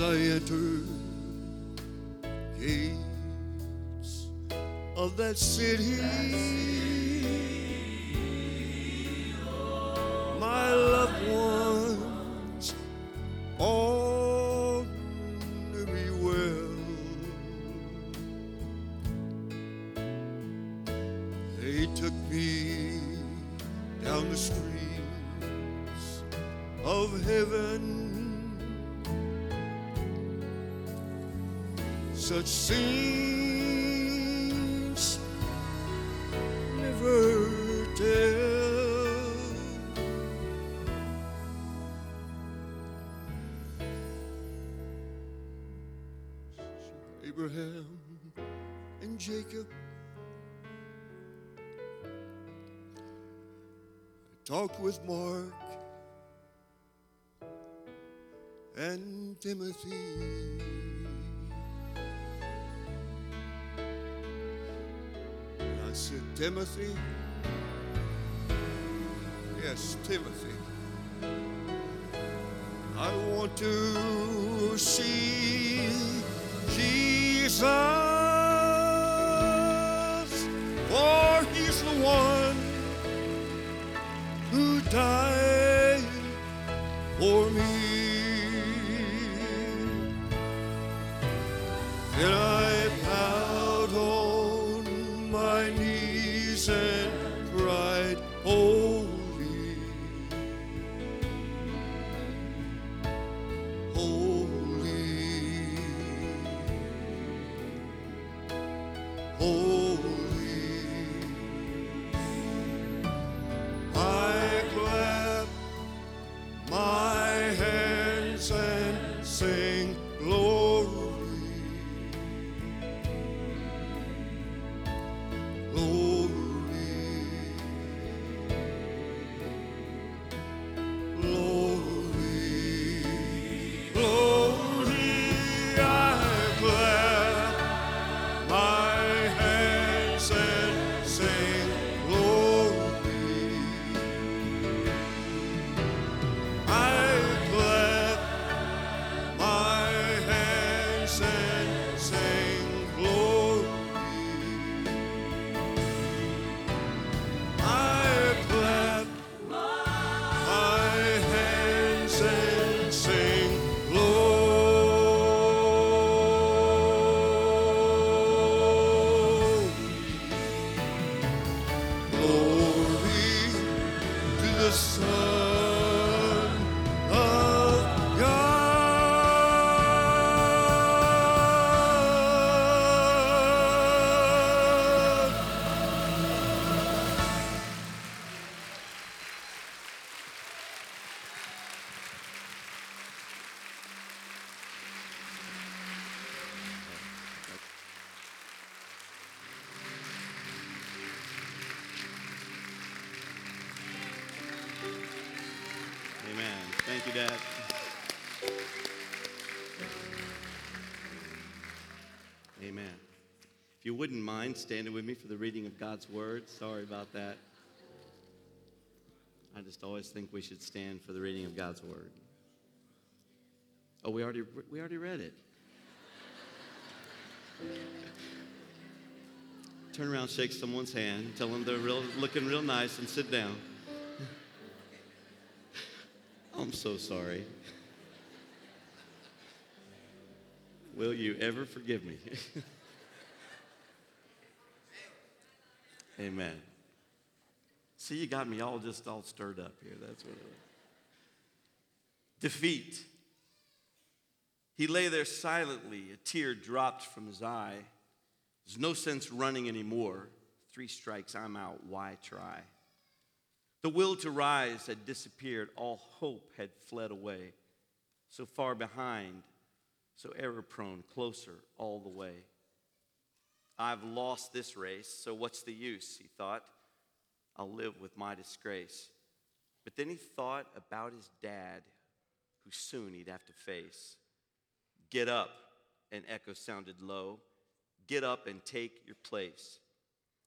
I enter gates of that city. With Mark and Timothy. And I said, Timothy? Yes, Timothy. I want to see Jesus, died for me. The Son you wouldn't mind standing with me for the reading of God's word, sorry about that. I just always think we should stand for the reading of God's word. Oh, we already we already read it. Turn around, shake someone's hand, tell them they're real, looking real nice, and sit down. I'm so sorry. Will you ever forgive me? Amen. See, you got me all just all stirred up here. That's what it was. Defeat. He lay there silently, a tear dropped from his eye. There's no sense running anymore. Three strikes, I'm out. Why try? The will to rise had disappeared. All hope had fled away. So far behind, so error prone, closer all the way. I've lost this race, so what's the use? He thought. I'll live with my disgrace. But then he thought about his dad, who soon he'd have to face. Get up, an echo sounded low. Get up and take your place.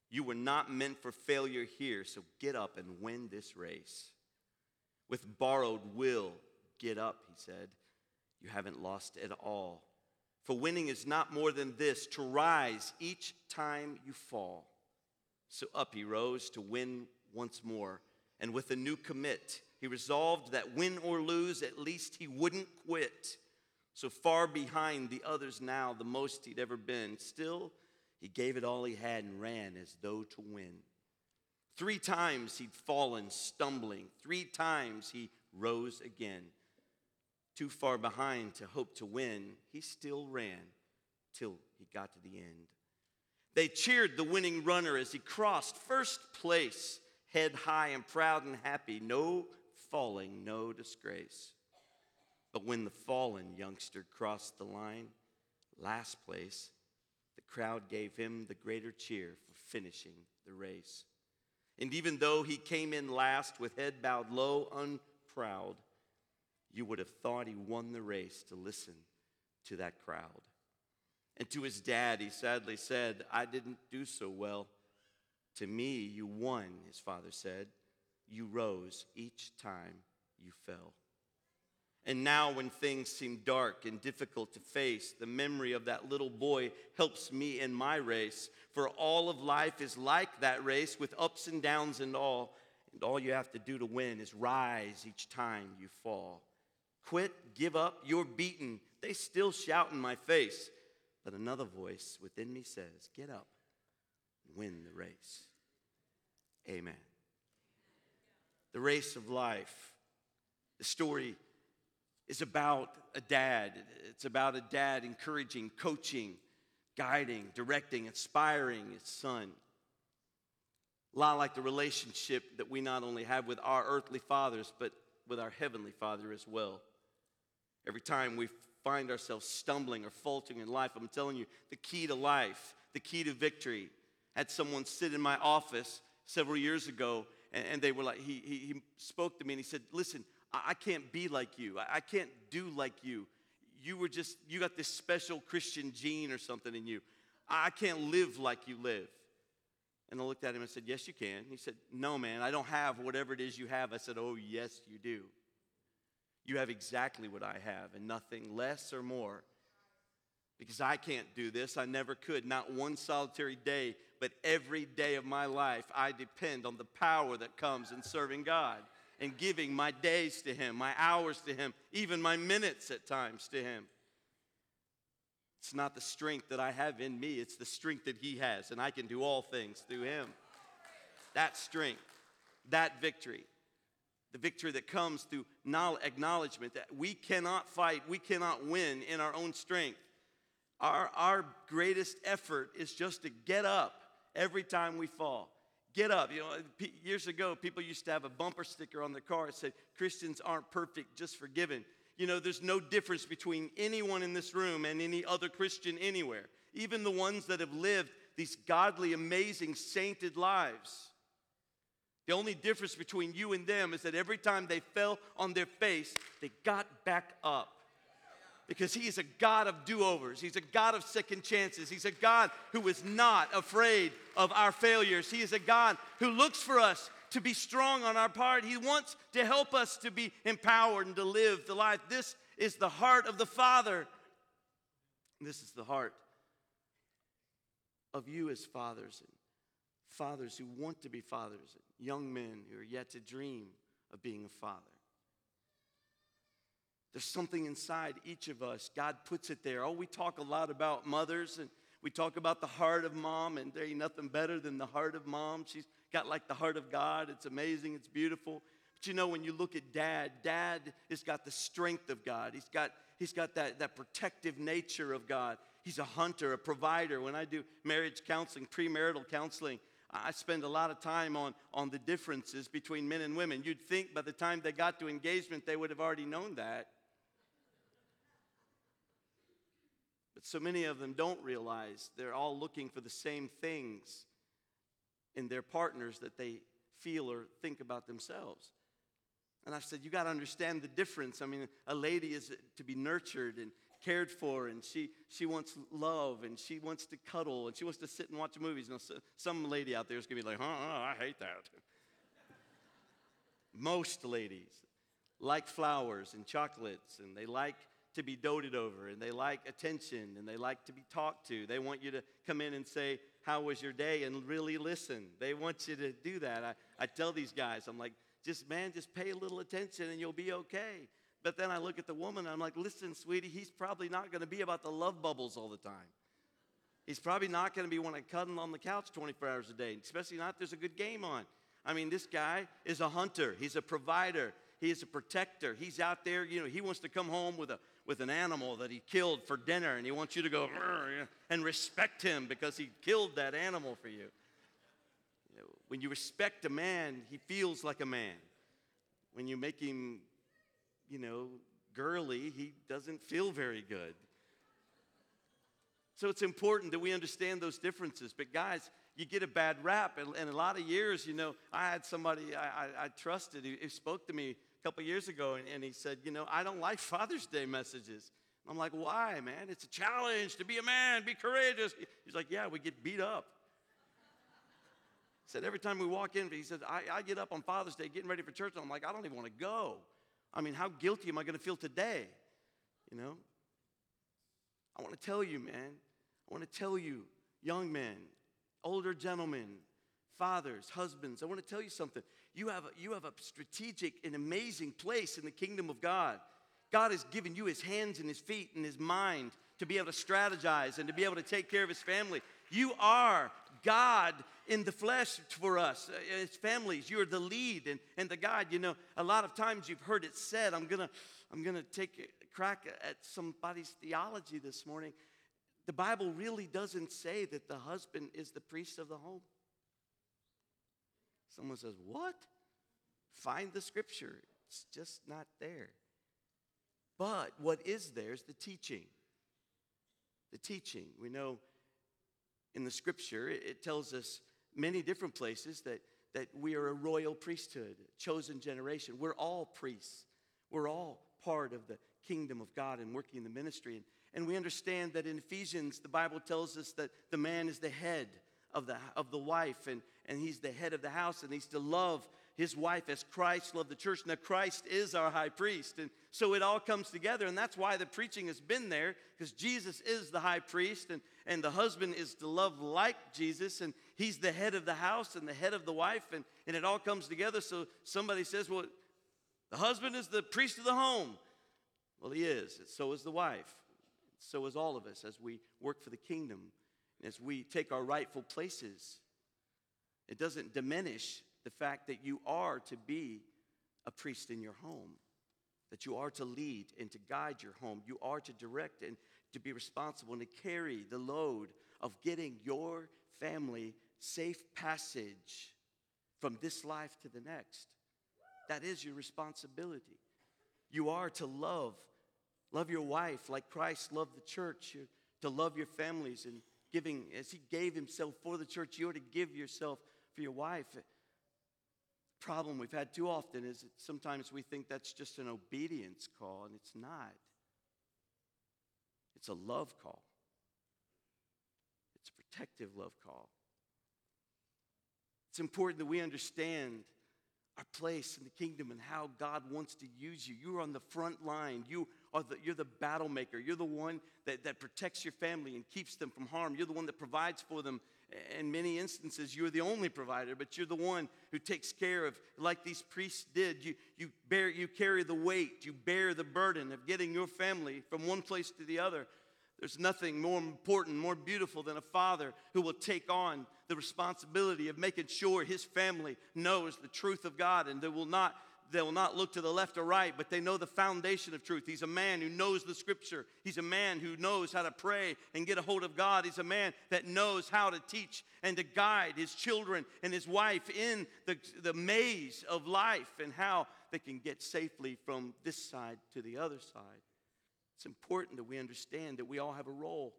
You were not meant for failure here, so get up and win this race. With borrowed will, get up, he said. you haven't lost at all. For winning is not more than this to rise each time you fall. So up he rose to win once more. And with a new commit, he resolved that win or lose, at least he wouldn't quit. So far behind the others now, the most he'd ever been. Still, he gave it all he had and ran as though to win. Three times he'd fallen, stumbling. Three times he rose again. Too far behind to hope to win, he still ran till he got to the end. They cheered the winning runner as he crossed first place, head high and proud and happy. No falling, no disgrace. But when the fallen youngster crossed the line, last place, the crowd gave him the greater cheer for finishing the race. And even though he came in last with head bowed low, unproud, you would have thought he won the race to listen to that crowd. And to his dad, he sadly said, I didn't do so well. To me, you won, his father said. You rose each time you fell. And now, when things seem dark and difficult to face, the memory of that little boy helps me in my race. For all of life is like that race with ups and downs and all. And all you have to do to win is rise each time you fall. Quit, give up, you're beaten. They still shout in my face. But another voice within me says, Get up win the race. Amen. The race of life. The story is about a dad. It's about a dad encouraging, coaching, guiding, directing, inspiring his son. A lot like the relationship that we not only have with our earthly fathers, but with our heavenly father as well. Every time we find ourselves stumbling or faltering in life, I'm telling you, the key to life, the key to victory. I had someone sit in my office several years ago, and, and they were like, he, he, he, spoke to me and he said, Listen, I, I can't be like you. I, I can't do like you. You were just, you got this special Christian gene or something in you. I can't live like you live. And I looked at him and said, Yes, you can. He said, No, man, I don't have whatever it is you have. I said, Oh, yes, you do. You have exactly what I have and nothing less or more. Because I can't do this. I never could. Not one solitary day, but every day of my life, I depend on the power that comes in serving God and giving my days to Him, my hours to Him, even my minutes at times to Him. It's not the strength that I have in me, it's the strength that He has, and I can do all things through Him. That strength, that victory the victory that comes through acknowledgement that we cannot fight, we cannot win in our own strength. Our, our greatest effort is just to get up every time we fall. Get up. You know, years ago, people used to have a bumper sticker on their car that said, Christians aren't perfect, just forgiven. You know, there's no difference between anyone in this room and any other Christian anywhere, even the ones that have lived these godly, amazing, sainted lives. The only difference between you and them is that every time they fell on their face, they got back up. Because he is a God of do overs. He's a God of second chances. He's a God who is not afraid of our failures. He is a God who looks for us to be strong on our part. He wants to help us to be empowered and to live the life. This is the heart of the Father. This is the heart of you as fathers and fathers who want to be fathers young men who are yet to dream of being a father. There's something inside each of us. God puts it there. Oh, we talk a lot about mothers and we talk about the heart of mom, and there ain't nothing better than the heart of mom. She's got like the heart of God. It's amazing, it's beautiful. But you know, when you look at dad, dad has got the strength of God. He's got, he's got that, that protective nature of God. He's a hunter, a provider. When I do marriage counseling, premarital counseling, I spend a lot of time on, on the differences between men and women. You'd think by the time they got to engagement, they would have already known that. But so many of them don't realize they're all looking for the same things in their partners that they feel or think about themselves. And I said, You got to understand the difference. I mean, a lady is to be nurtured and cared for and she, she wants love and she wants to cuddle and she wants to sit and watch movies. Now, some lady out there is going to be like, huh, I hate that. Most ladies like flowers and chocolates and they like to be doted over and they like attention and they like to be talked to. They want you to come in and say, How was your day? and really listen. They want you to do that. I, I tell these guys, I'm like, just man, just pay a little attention and you'll be okay. But then I look at the woman and I'm like, listen, sweetie, he's probably not going to be about the love bubbles all the time. He's probably not going to be one to cuddle on the couch 24 hours a day, especially not if there's a good game on. I mean, this guy is a hunter, he's a provider, he is a protector. He's out there, you know, he wants to come home with, a, with an animal that he killed for dinner, and he wants you to go and respect him because he killed that animal for you. you know, when you respect a man, he feels like a man. When you make him, you know, girly, he doesn't feel very good. So it's important that we understand those differences. But guys, you get a bad rap. And, a lot of years, you know, I had somebody I, I, I trusted who, who, spoke to me a couple years ago, and, and he said, you know, I don't like Father's Day messages. I'm like, why, man? It's a challenge to be a man, be courageous. He's like, yeah, we get beat up. He said, every time we walk in, he said, I, I get up on Father's Day getting ready for church, and I'm like, I don't even want to go. I mean, how guilty am I going to feel today? You know? I want to tell you, man, I want to tell you, young men, older gentlemen, fathers, husbands, I want to tell you something. You have, a, you have a strategic and amazing place in the kingdom of God. God has given you his hands and his feet and his mind to be able to strategize and to be able to take care of his family. You are God in the flesh for us, uh, as families. You're the lead and, and the guide. You know, a lot of times you've heard it said, I'm to I'm gonna take a crack at somebody's theology this morning the Bible really doesn't say that the husband is the priest of the home. Someone says, What? Find the scripture. It's just not there. But what is there is the teaching. The teaching. We know in the scripture, it tells us many different places that, that we are a royal priesthood, chosen generation. We're all priests, we're all part of the kingdom of God and working in the ministry. And and we understand that in Ephesians, the Bible tells us that the man is the head of the, of the wife, and, and he's the head of the house, and he's to love his wife as Christ loved the church. Now, Christ is our high priest. And so it all comes together, and that's why the preaching has been there, because Jesus is the high priest, and, and the husband is to love like Jesus, and he's the head of the house and the head of the wife, and, and it all comes together. So somebody says, Well, the husband is the priest of the home. Well, he is, so is the wife so is all of us as we work for the kingdom and as we take our rightful places. It doesn't diminish the fact that you are to be a priest in your home, that you are to lead and to guide your home. You are to direct and to be responsible and to carry the load of getting your family safe passage from this life to the next. That is your responsibility. You are to love Love your wife like Christ loved the church, You're to love your families and giving, as He gave Himself for the church, you are to give yourself for your wife. Problem we've had too often is that sometimes we think that's just an obedience call, and it's not. It's a love call, it's a protective love call. It's important that we understand our place in the kingdom and how God wants to use you. You're on the front line. You are the, you're the battle maker. You're the one that, that protects your family and keeps them from harm. You're the one that provides for them. In many instances, you're the only provider, but you're the one who takes care of, like these priests did. You, you, bear, you carry the weight, you bear the burden of getting your family from one place to the other. There's nothing more important, more beautiful than a father who will take on the responsibility of making sure his family knows the truth of God and they will not they will not look to the left or right, but they know the foundation of truth. He's a man who knows the scripture. He's a man who knows how to pray and get a hold of God. He's a man that knows how to teach and to guide his children and his wife in the, the maze of life and how they can get safely from this side to the other side. It's important that we understand that we all have a role.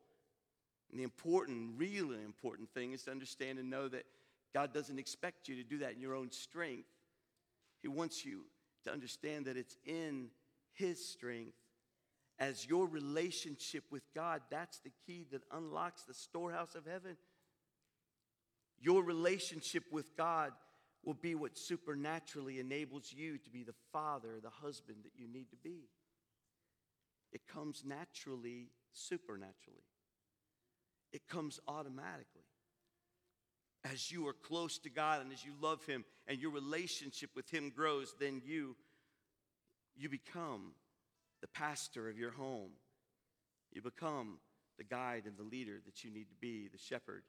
And the important, really important thing is to understand and know that God doesn't expect you to do that in your own strength. He wants you to understand that it's in His strength as your relationship with God. That's the key that unlocks the storehouse of heaven. Your relationship with God will be what supernaturally enables you to be the father, the husband that you need to be. it comes naturally, supernaturally. It comes automatically. As you are close to God and as you love Him and your relationship with Him grows, then you, you become the pastor of your home. You become the guide and the leader that you need to be, the shepherd.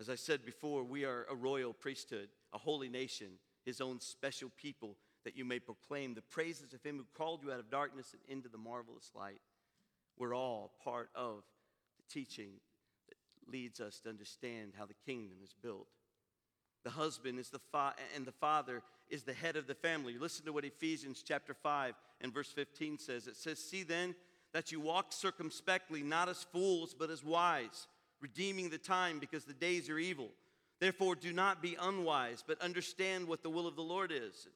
As I said before, we are a royal priesthood, a holy nation, His own special people, that you may proclaim the praises of Him who called you out of darkness and into the marvelous light. We're all part of the teaching leads us to understand how the kingdom is built. The husband is the fa- and the father is the head of the family. Listen to what Ephesians chapter 5 and verse 15 says. It says, "See then that you walk circumspectly, not as fools, but as wise, redeeming the time because the days are evil. Therefore do not be unwise, but understand what the will of the Lord is."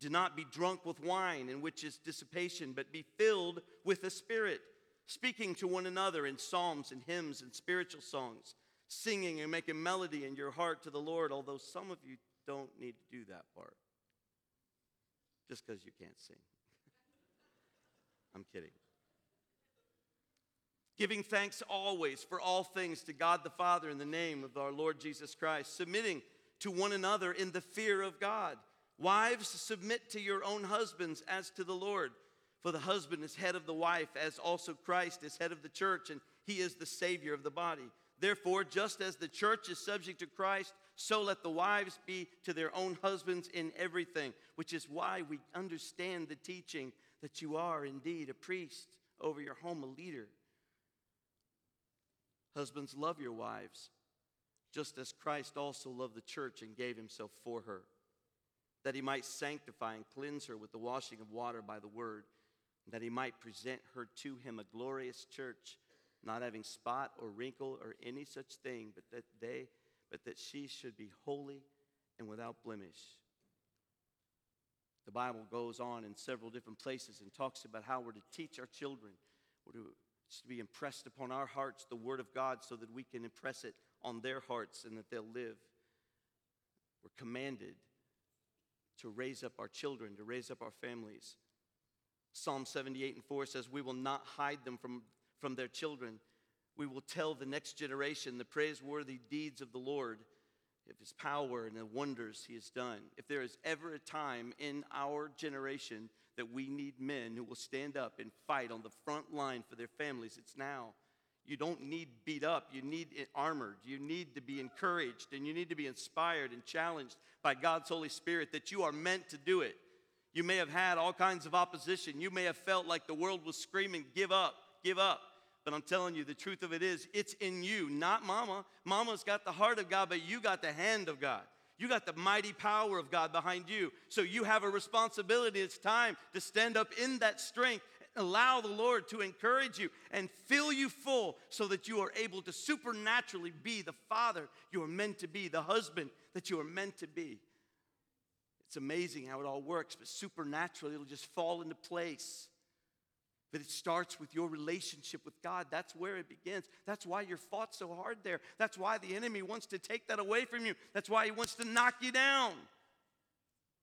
Do not be drunk with wine, in which is dissipation, but be filled with the Spirit, speaking to one another in psalms and hymns and spiritual songs, singing and making melody in your heart to the Lord, although some of you don't need to do that part just because you can't sing. I'm kidding. Giving thanks always for all things to God the Father in the name of our Lord Jesus Christ, submitting to one another in the fear of God. Wives, submit to your own husbands as to the Lord. For the husband is head of the wife, as also Christ is head of the church, and he is the Savior of the body. Therefore, just as the church is subject to Christ, so let the wives be to their own husbands in everything, which is why we understand the teaching that you are indeed a priest over your home, a leader. Husbands, love your wives, just as Christ also loved the church and gave himself for her that he might sanctify and cleanse her with the washing of water by the word, that he might present her to him a glorious church, not having spot or wrinkle or any such thing, but that they but that she should be holy and without blemish. The Bible goes on in several different places and talks about how we're to teach our children. We're to, to be impressed upon our hearts the Word of God so that we can impress it on their hearts and that they'll live. We're commanded to raise up our children, to raise up our families. Psalm 78 and 4 says, We will not hide them from, from their children. We will tell the next generation the praiseworthy deeds of the Lord, of his power and the wonders he has done. If there is ever a time in our generation that we need men who will stand up and fight on the front line for their families, it's now. You don't need beat up. You need it armored. You need to be encouraged and you need to be inspired and challenged by God's Holy Spirit that you are meant to do it. You may have had all kinds of opposition. You may have felt like the world was screaming, give up, give up. But I'm telling you, the truth of it is, it's in you, not mama. Mama's got the heart of God, but you got the hand of God. You got the mighty power of God behind you. So you have a responsibility. It's time to stand up in that strength allow the Lord to encourage you and fill you full so that you are able to supernaturally be the father you are meant to be, the husband that you are meant to be. It's amazing how it all works, but supernaturally it'll just fall into place. But it starts with your relationship with God. That's where it begins. That's why you're fought so hard there. That's why the enemy wants to take that away from you. That's why he wants to knock you down.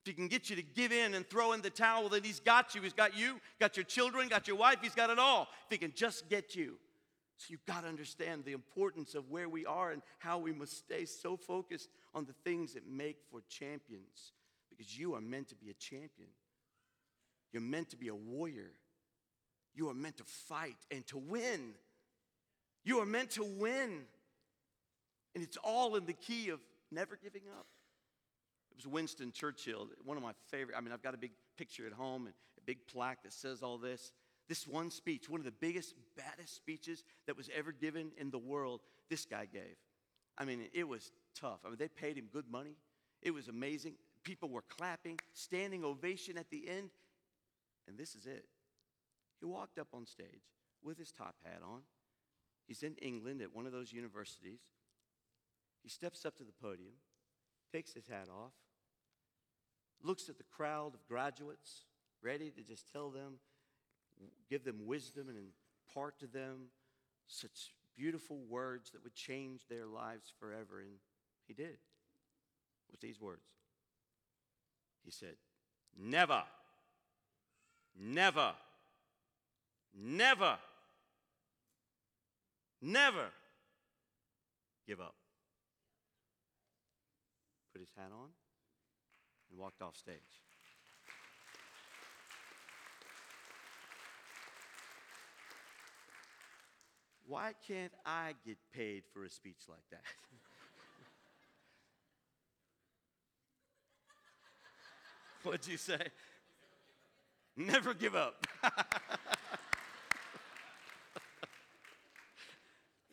If he can get you to give in and throw in the towel, then he's got you. He's got you, got your children, got your wife, he's got it all. If he can just get you. So you've got to understand the importance of where we are and how we must stay so focused on the things that make for champions. Because you are meant to be a champion. You're meant to be a warrior. You are meant to fight and to win. You are meant to win. And it's all in the key of never giving up. It was Winston Churchill, one of my favorite. I mean, I've got a big picture at home and a big plaque that says all this. This one speech, one of the biggest, baddest speeches that was ever given in the world, this guy gave. I mean, it was tough. I mean, they paid him good money. It was amazing. People were clapping, standing ovation at the end. And this is it. He walked up on stage with his top hat on. He's in England at one of those universities. He steps up to the podium takes his hat off, looks at the crowd of graduates, ready to just tell them, give them wisdom and impart to them such beautiful words that would change their lives forever. And he did with these words. He said, Never, never, never, never give up. Put his hat on and walked off stage. Why can't I get paid for a speech like that? What'd you say? Never give up.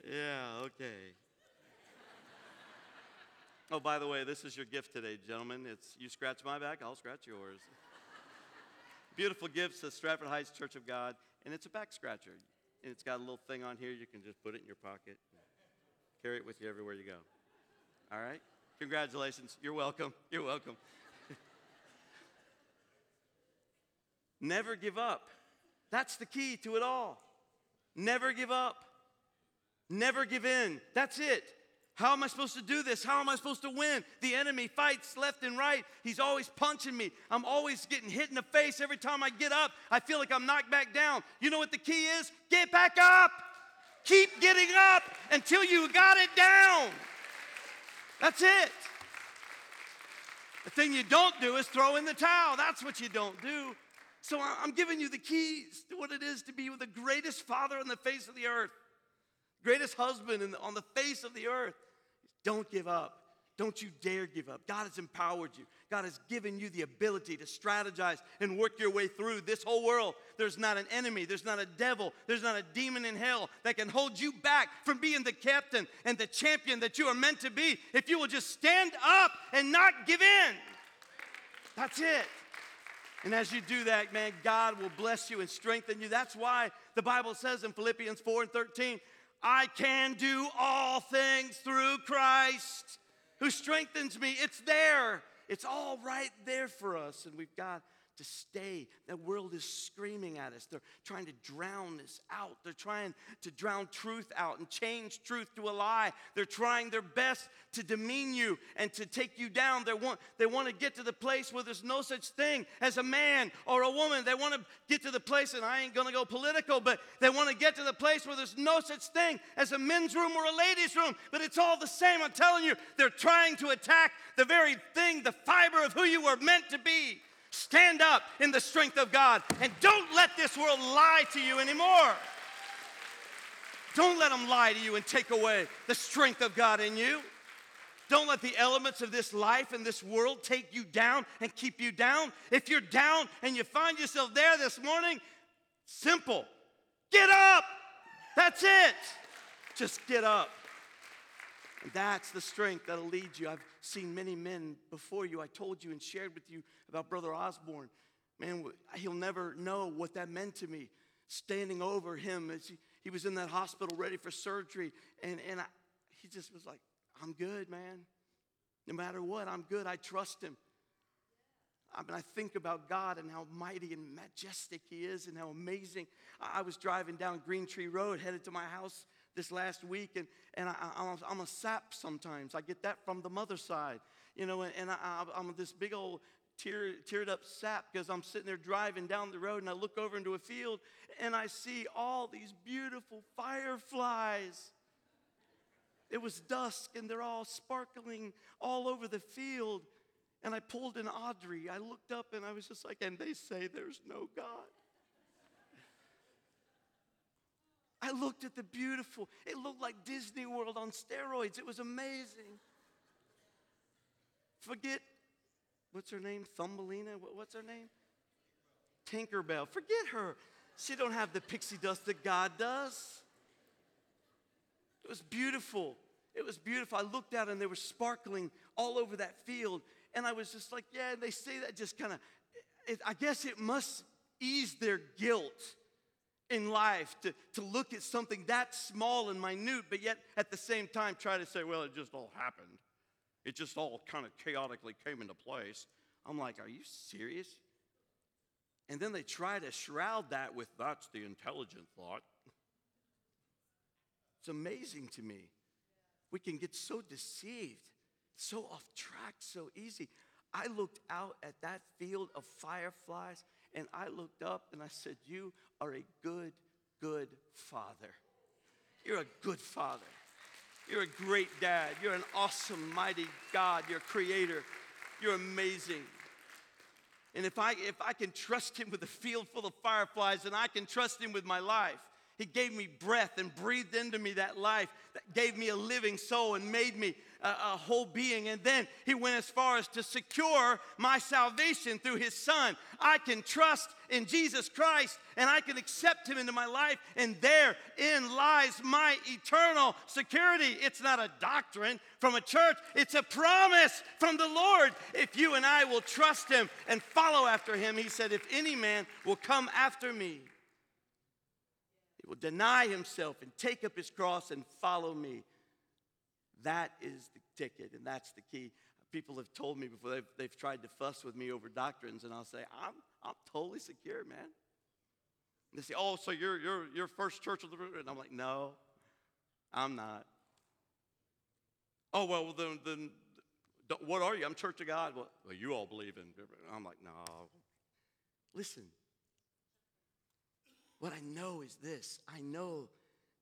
yeah, okay. Oh, by the way, this is your gift today, gentlemen. It's you scratch my back, I'll scratch yours. Beautiful gifts to Stratford Heights Church of God, and it's a back scratcher. And it's got a little thing on here. You can just put it in your pocket, carry it with you everywhere you go. All right? Congratulations. You're welcome. You're welcome. Never give up. That's the key to it all. Never give up. Never give in. That's it. How am I supposed to do this? How am I supposed to win? The enemy fights left and right. He's always punching me. I'm always getting hit in the face every time I get up. I feel like I'm knocked back down. You know what the key is? Get back up. Keep getting up until you got it down. That's it. The thing you don't do is throw in the towel. That's what you don't do. So I'm giving you the keys to what it is to be the greatest father on the face of the earth, greatest husband the, on the face of the earth. Don't give up. Don't you dare give up. God has empowered you. God has given you the ability to strategize and work your way through this whole world. There's not an enemy, there's not a devil, there's not a demon in hell that can hold you back from being the captain and the champion that you are meant to be if you will just stand up and not give in. That's it. And as you do that, man, God will bless you and strengthen you. That's why the Bible says in Philippians 4 and 13, I can do all things through Christ who strengthens me. It's there, it's all right there for us. And we've got to stay. The world is screaming at us. They're trying to drown this out. They're trying to drown truth out and change truth to a lie. They're trying their best to demean you and to take you down. They want, they want to get to the place where there's no such thing as a man or a woman. They want to get to the place, and I ain't going to go political, but they want to get to the place where there's no such thing as a men's room or a ladies' room. But it's all the same. I'm telling you, they're trying to attack the very thing, the fiber of who you were meant to be. Stand up in the strength of God and don't let this world lie to you anymore. Don't let them lie to you and take away the strength of God in you. Don't let the elements of this life and this world take you down and keep you down. If you're down and you find yourself there this morning, simple. Get up. That's it. Just get up. And that's the strength that'll lead you. I've seen many men before you. I told you and shared with you about Brother Osborne. Man, he'll never know what that meant to me. Standing over him as he, he was in that hospital ready for surgery. And, and I, he just was like, I'm good, man. No matter what, I'm good. I trust him. I mean, I think about God and how mighty and majestic He is and how amazing. I was driving down Green Tree Road headed to my house this last week, and, and I, am a sap sometimes. I get that from the mother side, you know, and, and I, am this big old tear, teared up sap because I'm sitting there driving down the road and I look over into a field and I see all these beautiful fireflies. It was dusk and they're all sparkling all over the field. And I pulled in Audrey. I looked up and I was just like, and they say there's no God. I looked at the beautiful, it looked like Disney World on steroids. It was amazing. Forget, what's her name? Thumbelina? What's her name? Tinkerbell. Forget her. She don't have the pixie dust that God does. It was beautiful. It was beautiful. I looked out and they were sparkling all over that field. And I was just like, yeah, and they say that just kind of, I guess it must ease their guilt in life to, to look at something that small and minute, but yet at the same time try to say, well, it just all happened. It just all kind of chaotically came into place. I'm like, are you serious? And then they try to shroud that with that's the intelligent thought. It's amazing to me. We can get so deceived, so off track, so easy. I looked out at that field of fireflies and I looked up and I said, You are a good good father. You're a good father. You're a great dad. You're an awesome, mighty God. You're creator. You're amazing. And if I, if I can trust him with a field full of fireflies, then I can trust him with my life. He gave me breath and breathed into me that life that gave me a living soul and made me a, a, whole being. And then he went as far as to secure my salvation through his son. I can trust in Jesus Christ and I can accept him into my life, and therein lies my eternal security. It's not a doctrine from a church, it's a promise from the Lord. If you and I will trust him and follow after him, he said, If any man will come after me, will deny himself and take up his cross and follow me. That is the ticket, and that's the key. People have told me before, they've, they've tried to fuss with me over doctrines, and I'll say, I'm, I'm totally secure, man. They say, Oh, so you're, you're, you're First Church of the And I'm like, No, I'm not. Oh, well, then, then what are you? I'm Church of God. Well, well, you all believe in. I'm like, No. Listen, what I know is this I know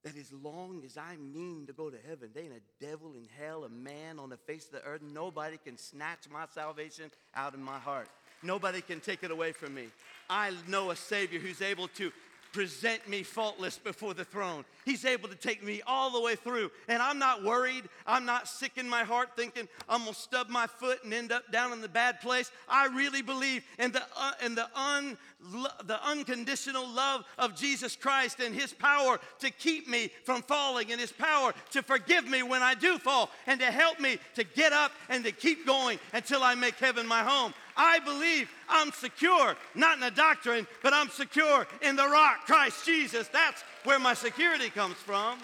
that as long as I mean to go to heaven, there ain't a devil in hell, a man on the face of the earth. Nobody can snatch my salvation out of my heart. Nobody can take it away from me. I know a Savior who's able to present me faultless before the throne. He's able to take me all the way through. And I'm not worried. I'm not sick in my heart thinking I'm going to stub my foot and end up down in the bad place. I really believe in the, uh, in the, un, the unconditional love of Jesus Christ and his power to keep me from falling and his power to forgive me when I do fall and to help me to get up and to keep going until I make heaven my home. I believe I'm secure, not in a doctrine, but I'm secure in the rock, Christ Jesus. That's where my security comes from.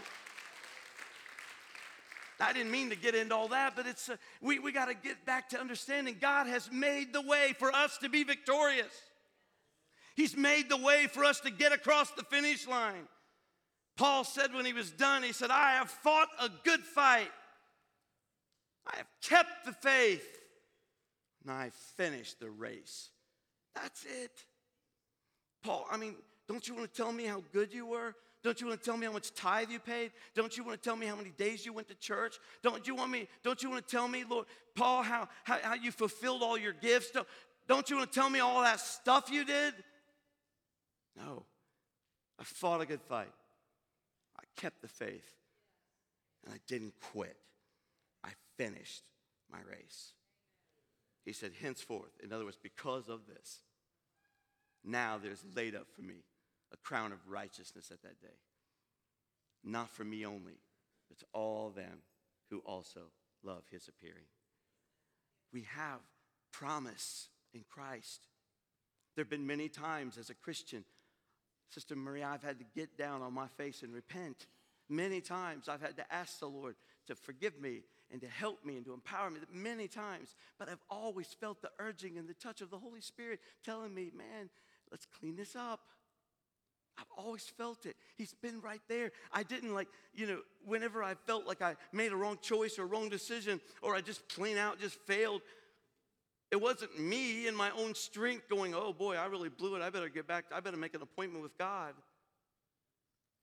I didn't mean to get into all that, but it's uh, we, we got to get back to understanding God has made the way for us to be victorious. He's made the way for us to get across the finish line. Paul said when he was done, he said, I have fought a good fight. I have kept the faith and I finished the race. That's it. Paul, I mean, don't you want to tell me how good you were? Don't you want to tell me how much tithe you paid? Don't you want to tell me how many days you went to church? Don't you want me, don't you want to tell me, Lord, Paul, how, how, how you fulfilled all your gifts? Don't, don't you want to tell me all that stuff you did? No. I fought a good fight. I kept the faith. And I didn't quit. I finished my race. He said, henceforth, in other words, because of this, now there's laid up for me a crown of righteousness at that day. Not for me only, but to all them who also love his appearing. We have promise in Christ. There have been many times as a Christian, Sister Maria, I've had to get down on my face and repent. Many times I've had to ask the Lord to forgive me and to help me and to empower me many times. But I've always felt the urging and the touch of the Holy Spirit telling me, man, let's clean this up. I've always felt it. He's been right there. I didn't like, you know, whenever I felt like I made a wrong choice or wrong decision or I just plain out just failed, it wasn't me in my own strength going, oh boy, I really blew it. I better get back. I better make an appointment with God.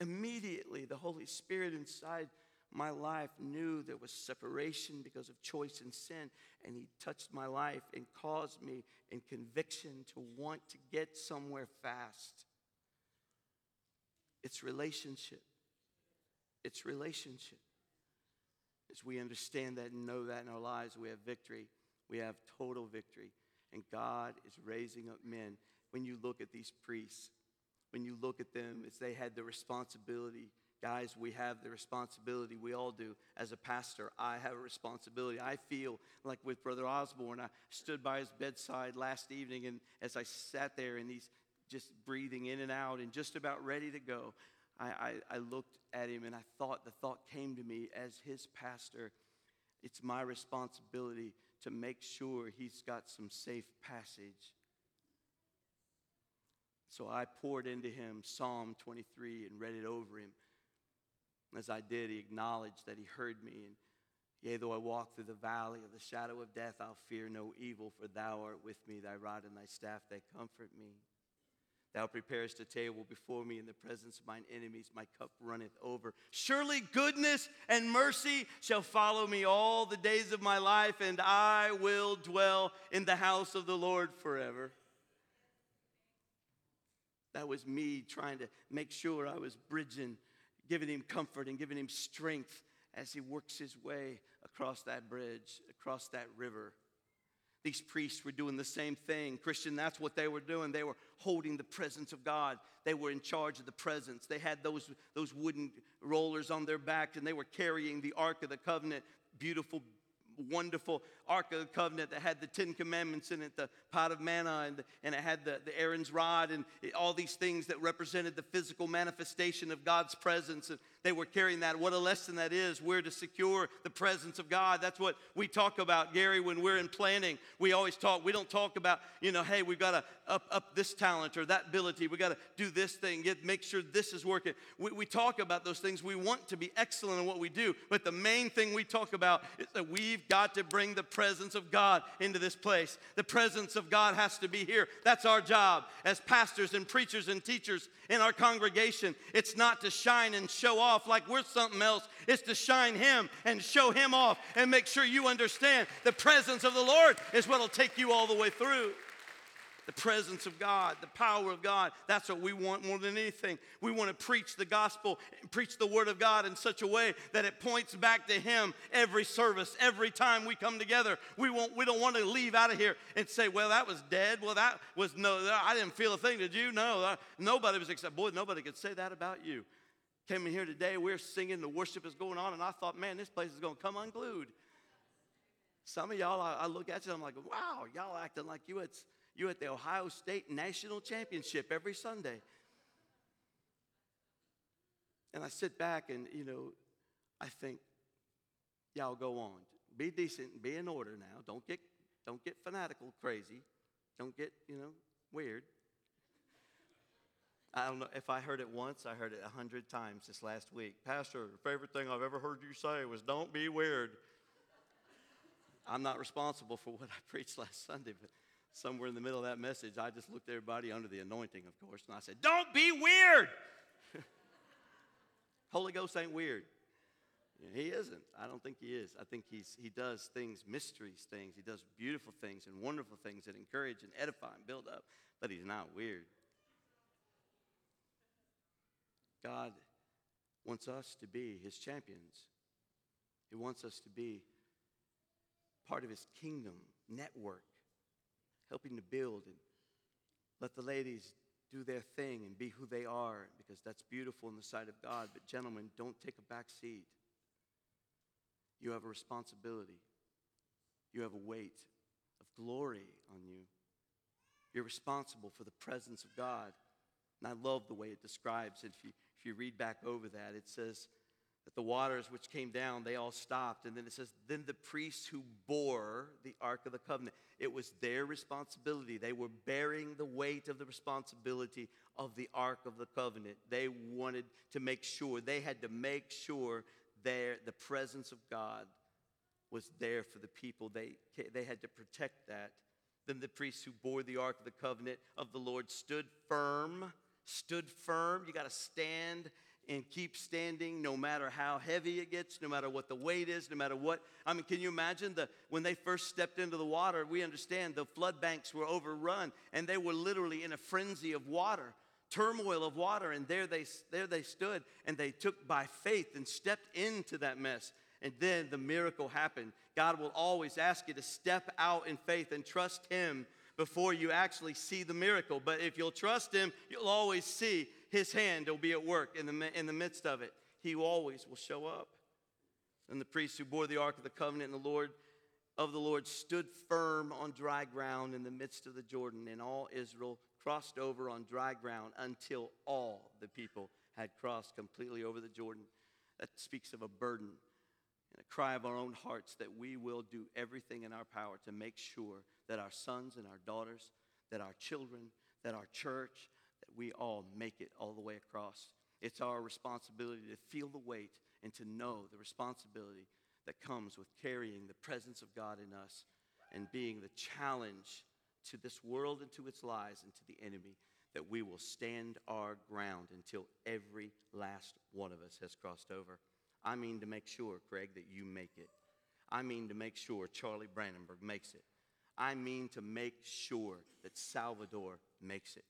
Immediately, the Holy Spirit inside my life knew there was separation because of choice and sin, and He touched my life and caused me in conviction to want to get somewhere fast. It's relationship. It's relationship. As we understand that and know that in our lives, we have victory. We have total victory. And God is raising up men. When you look at these priests, when you look at them as they had the responsibility Guys, we have the responsibility, we all do. As a pastor, I have a responsibility. I feel like with Brother Osborne, I stood by his bedside last evening, and as I sat there and he's just breathing in and out and just about ready to go, I, I, I looked at him and I thought, the thought came to me as his pastor, it's my responsibility to make sure he's got some safe passage. So I poured into him Psalm 23 and read it over him. As I did, he acknowledged that he heard me. And yea, though I walk through the valley of the shadow of death, I'll fear no evil, for thou art with me, thy rod and thy staff, they comfort me. Thou preparest a table before me in the presence of mine enemies. My cup runneth over. Surely goodness and mercy shall follow me all the days of my life, and I will dwell in the house of the Lord forever. That was me trying to make sure I was bridging, giving him comfort and giving him strength as he works his way across that bridge, across that river. These priests were doing the same thing. Christian, that's what they were doing. They were holding the presence of God. They were in charge of the presence. They had those, those wooden rollers on their back and they were carrying the Ark of the Covenant, beautiful, wonderful Ark of the Covenant that had the Ten Commandments in it, the pot of manna, and, and it had the, the Aaron's rod, and it- all these things that represented the physical manifestation of God's presence. And they were carrying that. What a lesson that is. We're to secure the presence of God. That's what we talk about, Gary, when we're in planning. We always talk, we don't talk about, you know, hey, we've got to up, up this talent or that ability. We've got to do this thing, get, make sure this is working. We, we talk about those things. We want to be excellent in what we do. But the main thing we talk about is that we've got to bring the presence of God into this place. The presence of God has to be here. That's our job as pastors and preachers and teachers in our congregation. It's not to shine and show off like we're something else, it's to shine Him and show Him off and make sure you understand the presence of the Lord is what will take you all the way through the presence of God, the power of God. That's what we want more than anything. We want to preach the gospel, preach the word of God in such a way that it points back to Him every service, every time we come together. We, won't, we don't want to leave out of here and say, well, that was dead. Well, that was no, I didn't feel a thing. Did you? No, uh, nobody was except, boy, nobody could say that about you. Came in here today, we are singing, the worship is going on, and I thought, man, this place is going to come unglued. Some of y'all, I, I look at you, I'm like, wow, y'all acting like you at, you at the Ohio State National Championship every Sunday. And I sit back and, you know, I think, y'all go on. Be decent be in order now. Don't get, don't get fanatical crazy. Don't get, you know, weird. I don't know if I heard it once, I heard it a hundred times this last week. Pastor, favorite thing I've ever heard you say was, don't be weird. I'm not responsible for what I preached last Sunday, but somewhere in the middle of that message, I just looked at everybody under the anointing, of course, and I said, Don't be weird. Holy Ghost ain't weird. He isn't. I don't think he is. I think he's, he does things, mysteries things. He does beautiful things and wonderful things that encourage and edify and build up, but he's not weird. God wants us to be his champions. He wants us to be part of his kingdom network, helping to build and let the ladies do their thing and be who they are because that's beautiful in the sight of God. But, gentlemen, don't take a back seat. You have a responsibility, you have a weight of glory on you. You're responsible for the presence of God. And I love the way it describes it. If you, if you read back over that, it says, that the waters which came down, they all stopped. And then it says, then the priests who bore the Ark of the Covenant, it was their responsibility. They were bearing the weight of the responsibility of the Ark of the Covenant. They wanted to make sure, they had to make sure their, the presence of God was there for the people. They, they had to protect that. Then the priests who bore the Ark of the Covenant of the Lord stood firm. Stood firm. You got to stand and keep standing no matter how heavy it gets, no matter what the weight is, no matter what. I mean, can you imagine the when they first stepped into the water, we understand the flood banks were overrun and they were literally in a frenzy of water, turmoil of water, and there they there they stood and they took by faith and stepped into that mess. And then the miracle happened. God will always ask you to step out in faith and trust Him before you actually see the miracle. But if you'll trust Him, you'll always see His hand will be at work in the, in the midst of it. He always will show up. And the priests who bore the Ark of the Covenant and the Lord of the Lord stood firm on dry ground in the midst of the Jordan, and all Israel crossed over on dry ground until all the people had crossed completely over the Jordan. That speaks of a burden and a cry of our own hearts that we will do everything in our power to make sure that our sons and our daughters, that our children, that our church, we all make it all the way across. It's our responsibility to feel the weight and to know the responsibility that comes with carrying the presence of God in us and being the challenge to this world and to its lies and to the enemy that we will stand our ground until every last one of us has crossed over. I mean to make sure, Craig, that you make it. I mean to make sure Charlie Brandenburg makes it. I mean to make sure that Salvador makes it.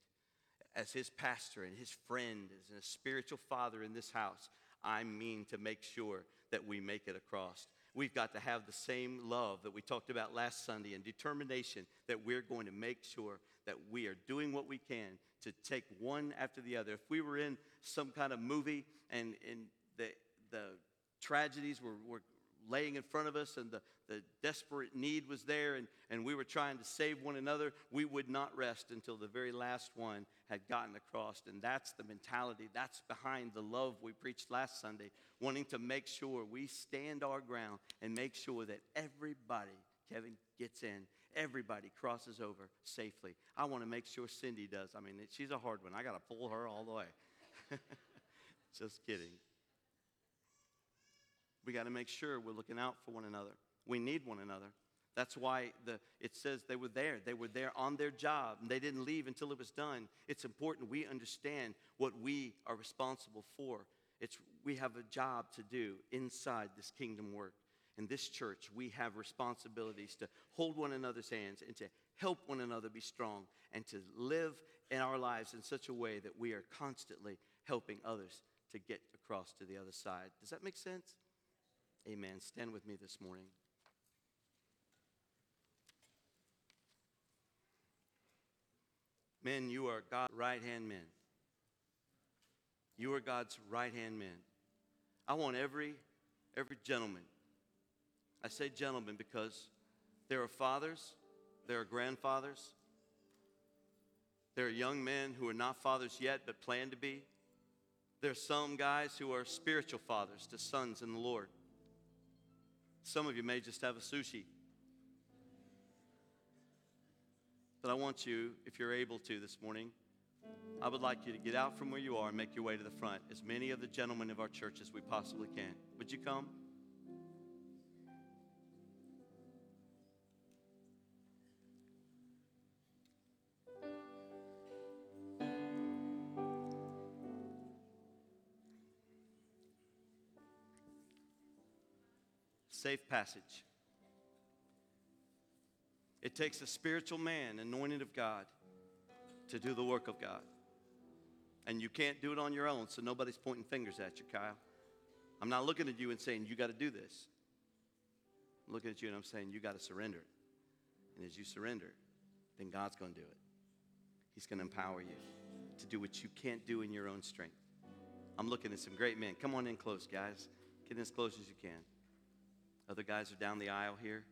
As his pastor and his friend, as a spiritual father in this house, I mean to make sure that we make it across. We've got to have the same love that we talked about last Sunday and determination that we're going to make sure that we are doing what we can to take one after the other. If we were in some kind of movie and, and the, the tragedies were, were laying in front of us and the, the desperate need was there and, and we were trying to save one another, we would not rest until the very last one had gotten across. And that's the mentality, that's behind the love we preached last Sunday, wanting to make sure we stand our ground and make sure that everybody, Kevin, gets in, everybody crosses over safely. I want to make sure Cindy does. I mean, she's a hard one. I got to pull her all the way. Just kidding. We got to make sure we're looking out for one another. We need one another. That's why the, it says they were there. They were there on their job, and they didn't leave until it was done. It's important we understand what we are responsible for. It's, we have a job to do inside this kingdom work. In this church, we have responsibilities to hold one another's hands and to help one another be strong and to live in our lives in such a way that we are constantly helping others to get across to the other side. Does that make sense? Amen. Stand with me this morning. Men, you are God's right hand men. You are God's right hand men. I want every every gentleman. I say gentlemen because there are fathers, there are grandfathers, there are young men who are not fathers yet but plan to be. There are some guys who are spiritual fathers to sons in the Lord. Some of you may just have a sushi. But I want you, if you're able to this morning, I would like you to get out from where you are and make your way to the front. As many of the gentlemen of our church as we possibly can. Would you come? Safe passage. It takes a spiritual man, anointed of God, to do the work of God. And you can't do it on your own, so nobody's pointing fingers at you, Kyle. I'm not looking at you and saying, you got to do this. I'm looking at you and I'm saying, you got to surrender. And as you surrender, then God's going to do it. He's going to empower you to do what you can't do in your own strength. I'm looking at some great men. Come on in close, guys. Get in as close as you can. Other guys are down the aisle here.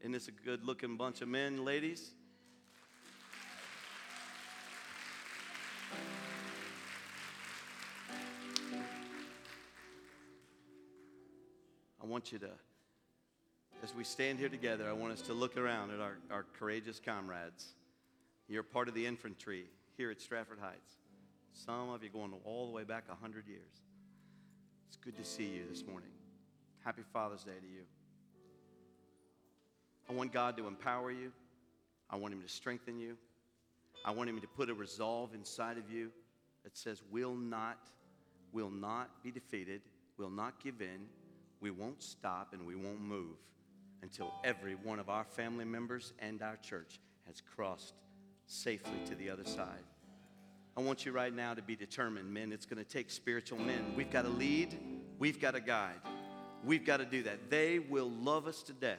Isn't this a good looking bunch of men, ladies? I want you to, as we stand here together, I want us to look around at our, our courageous comrades. You're part of the infantry here at Stratford Heights. Some of you going all the way back 100 years. It's good to see you this morning. Happy Father's Day to you. I want God to empower you. I want Him to strengthen you. I want Him to put a resolve inside of you that says, will not, will not be defeated, will not give in, we won't stop, and we won't move until every one of our family members and our church has crossed safely to the other side. I want you right now to be determined, men. It's going to take spiritual men. We've got to lead, we've got to guide. We've got to do that. They will love us to death.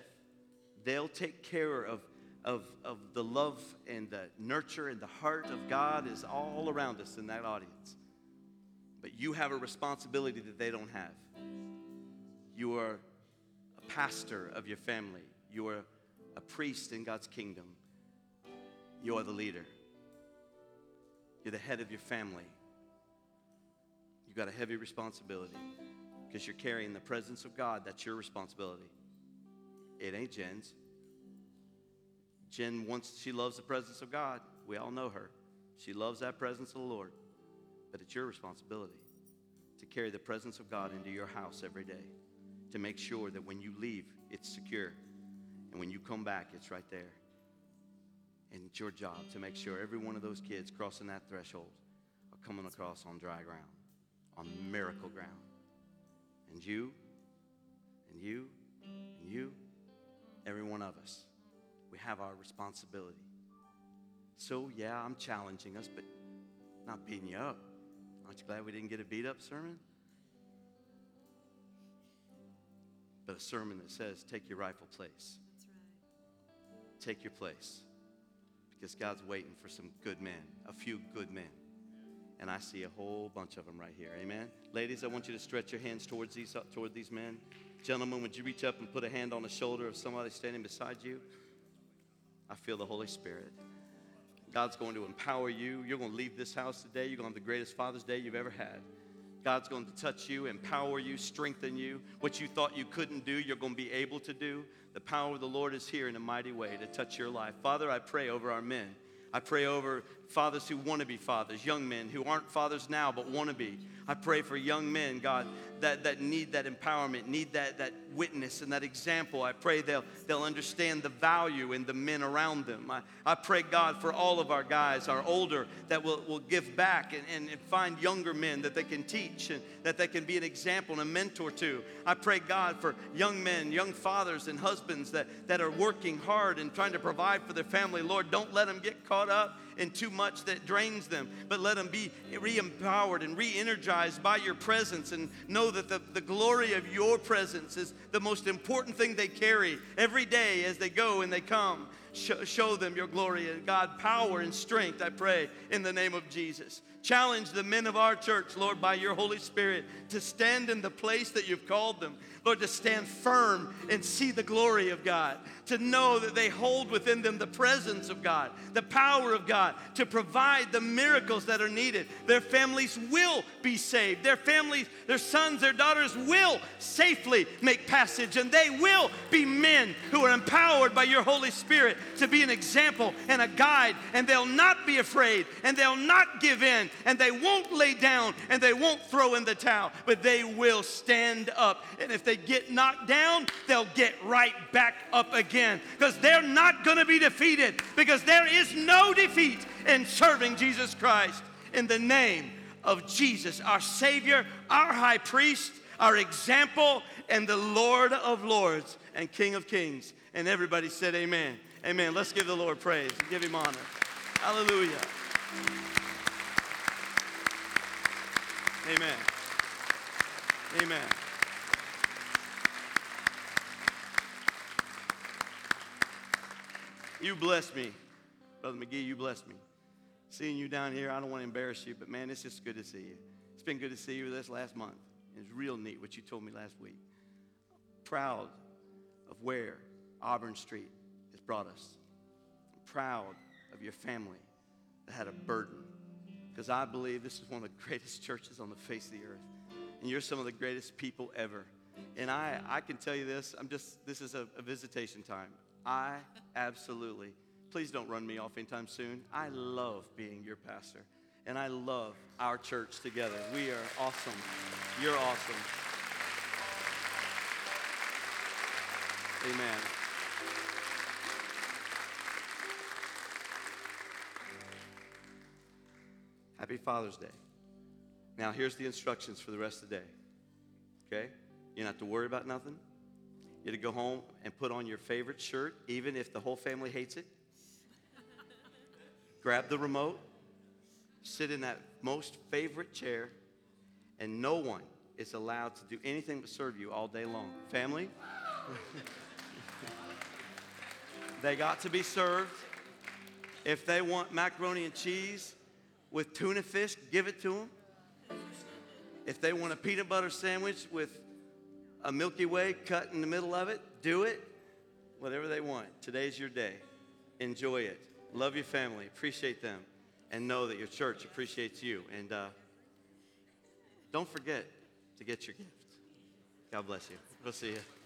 They'll take care of, of, of the love and the nurture and the heart of God is all around us in that audience. But you have a responsibility that they don't have. You are a pastor of your family, you are a priest in God's kingdom, you are the leader. You're the head of your family. You've got a heavy responsibility because you're carrying the presence of God. That's your responsibility. It ain't Jen's. Jen wants, she loves the presence of God. We all know her. She loves that presence of the Lord. But it's your responsibility to carry the presence of God into your house every day, to make sure that when you leave, it's secure. And when you come back, it's right there. And it's your job to make sure every one of those kids crossing that threshold are coming across on dry ground, on miracle ground. And you, and you, and you, every one of us, we have our responsibility. So, yeah, I'm challenging us, but not beating you up. Aren't you glad we didn't get a beat up sermon? But a sermon that says, take your rightful place. Take your place. Because God's waiting for some good men, a few good men. And I see a whole bunch of them right here. Amen. Ladies, I want you to stretch your hands towards these uh, toward these men. Gentlemen, would you reach up and put a hand on the shoulder of somebody standing beside you? I feel the Holy Spirit. God's going to empower you. You're going to leave this house today. You're going to have the greatest Father's Day you've ever had. God's going to touch you, empower you, strengthen you. What you thought you couldn't do, you're going to be able to do. The power of the Lord is here in a mighty way to touch your life. Father, I pray over our men. I pray over fathers who want to be fathers, young men who aren't fathers now but want to be. I pray for young men, God, that, that need that empowerment, need that, that witness and that example. I pray they'll, they'll understand the value in the men around them. I, I pray, God, for all of our guys, our older, that will, will give back and, and, and find younger men that they can teach and that they can be an example and a mentor to. I pray, God, for young men, young fathers, and husbands that, that are working hard and trying to provide for their family. Lord, don't let them get caught up in too much that drains them, but let them be re empowered and re energized by your presence and know that the, the glory of your presence is the most important thing they carry every day as they go and they come. Show them your glory and God, power and strength, I pray, in the name of Jesus. Challenge the men of our church, Lord, by your Holy Spirit to stand in the place that you've called them. Lord, to stand firm and see the glory of God, to know that they hold within them the presence of God, the power of God, to provide the miracles that are needed. Their families will be saved. Their families, their sons, their daughters will safely make passage, and they will be men who are empowered by your Holy Spirit to be an example and a guide, and they'll not be afraid, and they'll not give in, and they won't lay down, and they won't throw in the towel, but they will stand up. And if they get knocked down, they'll get right back up again because they're not going to be defeated because there is no defeat in serving Jesus Christ in the name of Jesus, our Savior, our high priest, our example, and the Lord of lords and King of kings. And everybody said, Amen. Amen. Let's give the Lord praise and give him honor. Hallelujah. Amen. Amen. You bless me. Brother McGee, you bless me. Seeing you down here, I don't want to embarrass you, but man, it's just good to see you. It's been good to see you this last month. It's real neat what you told me last week. Proud of where Auburn Street has brought us. proud of your family that had a burden. Because I believe this is one of the greatest churches on the face of the earth. And you're some of the greatest people ever. And I, I can tell you this, I'm just, this is a, a visitation time. I absolutely, please don't run me off anytime soon. I love being your pastor. And I love our church together. We are awesome. You're awesome. Amen. Happy Father's Day. Now, here's the instructions for the rest of the day. Okay? You don't have to worry about nothing. You to go home and put on your favorite shirt, even if the whole family hates it. Grab the remote, sit in that most favorite chair, and no one is allowed to do anything but serve you all day long. Family? they got to be served. If they want macaroni and cheese with tuna fish, give it to them. If they want a peanut butter sandwich with a Milky Way cut in the middle of it, do it. Whatever they want. Today's your day. Enjoy it. Love your family. Appreciate them. And know that your church appreciates you. And uh, don't forget to get your gift. God bless you. We'll see you.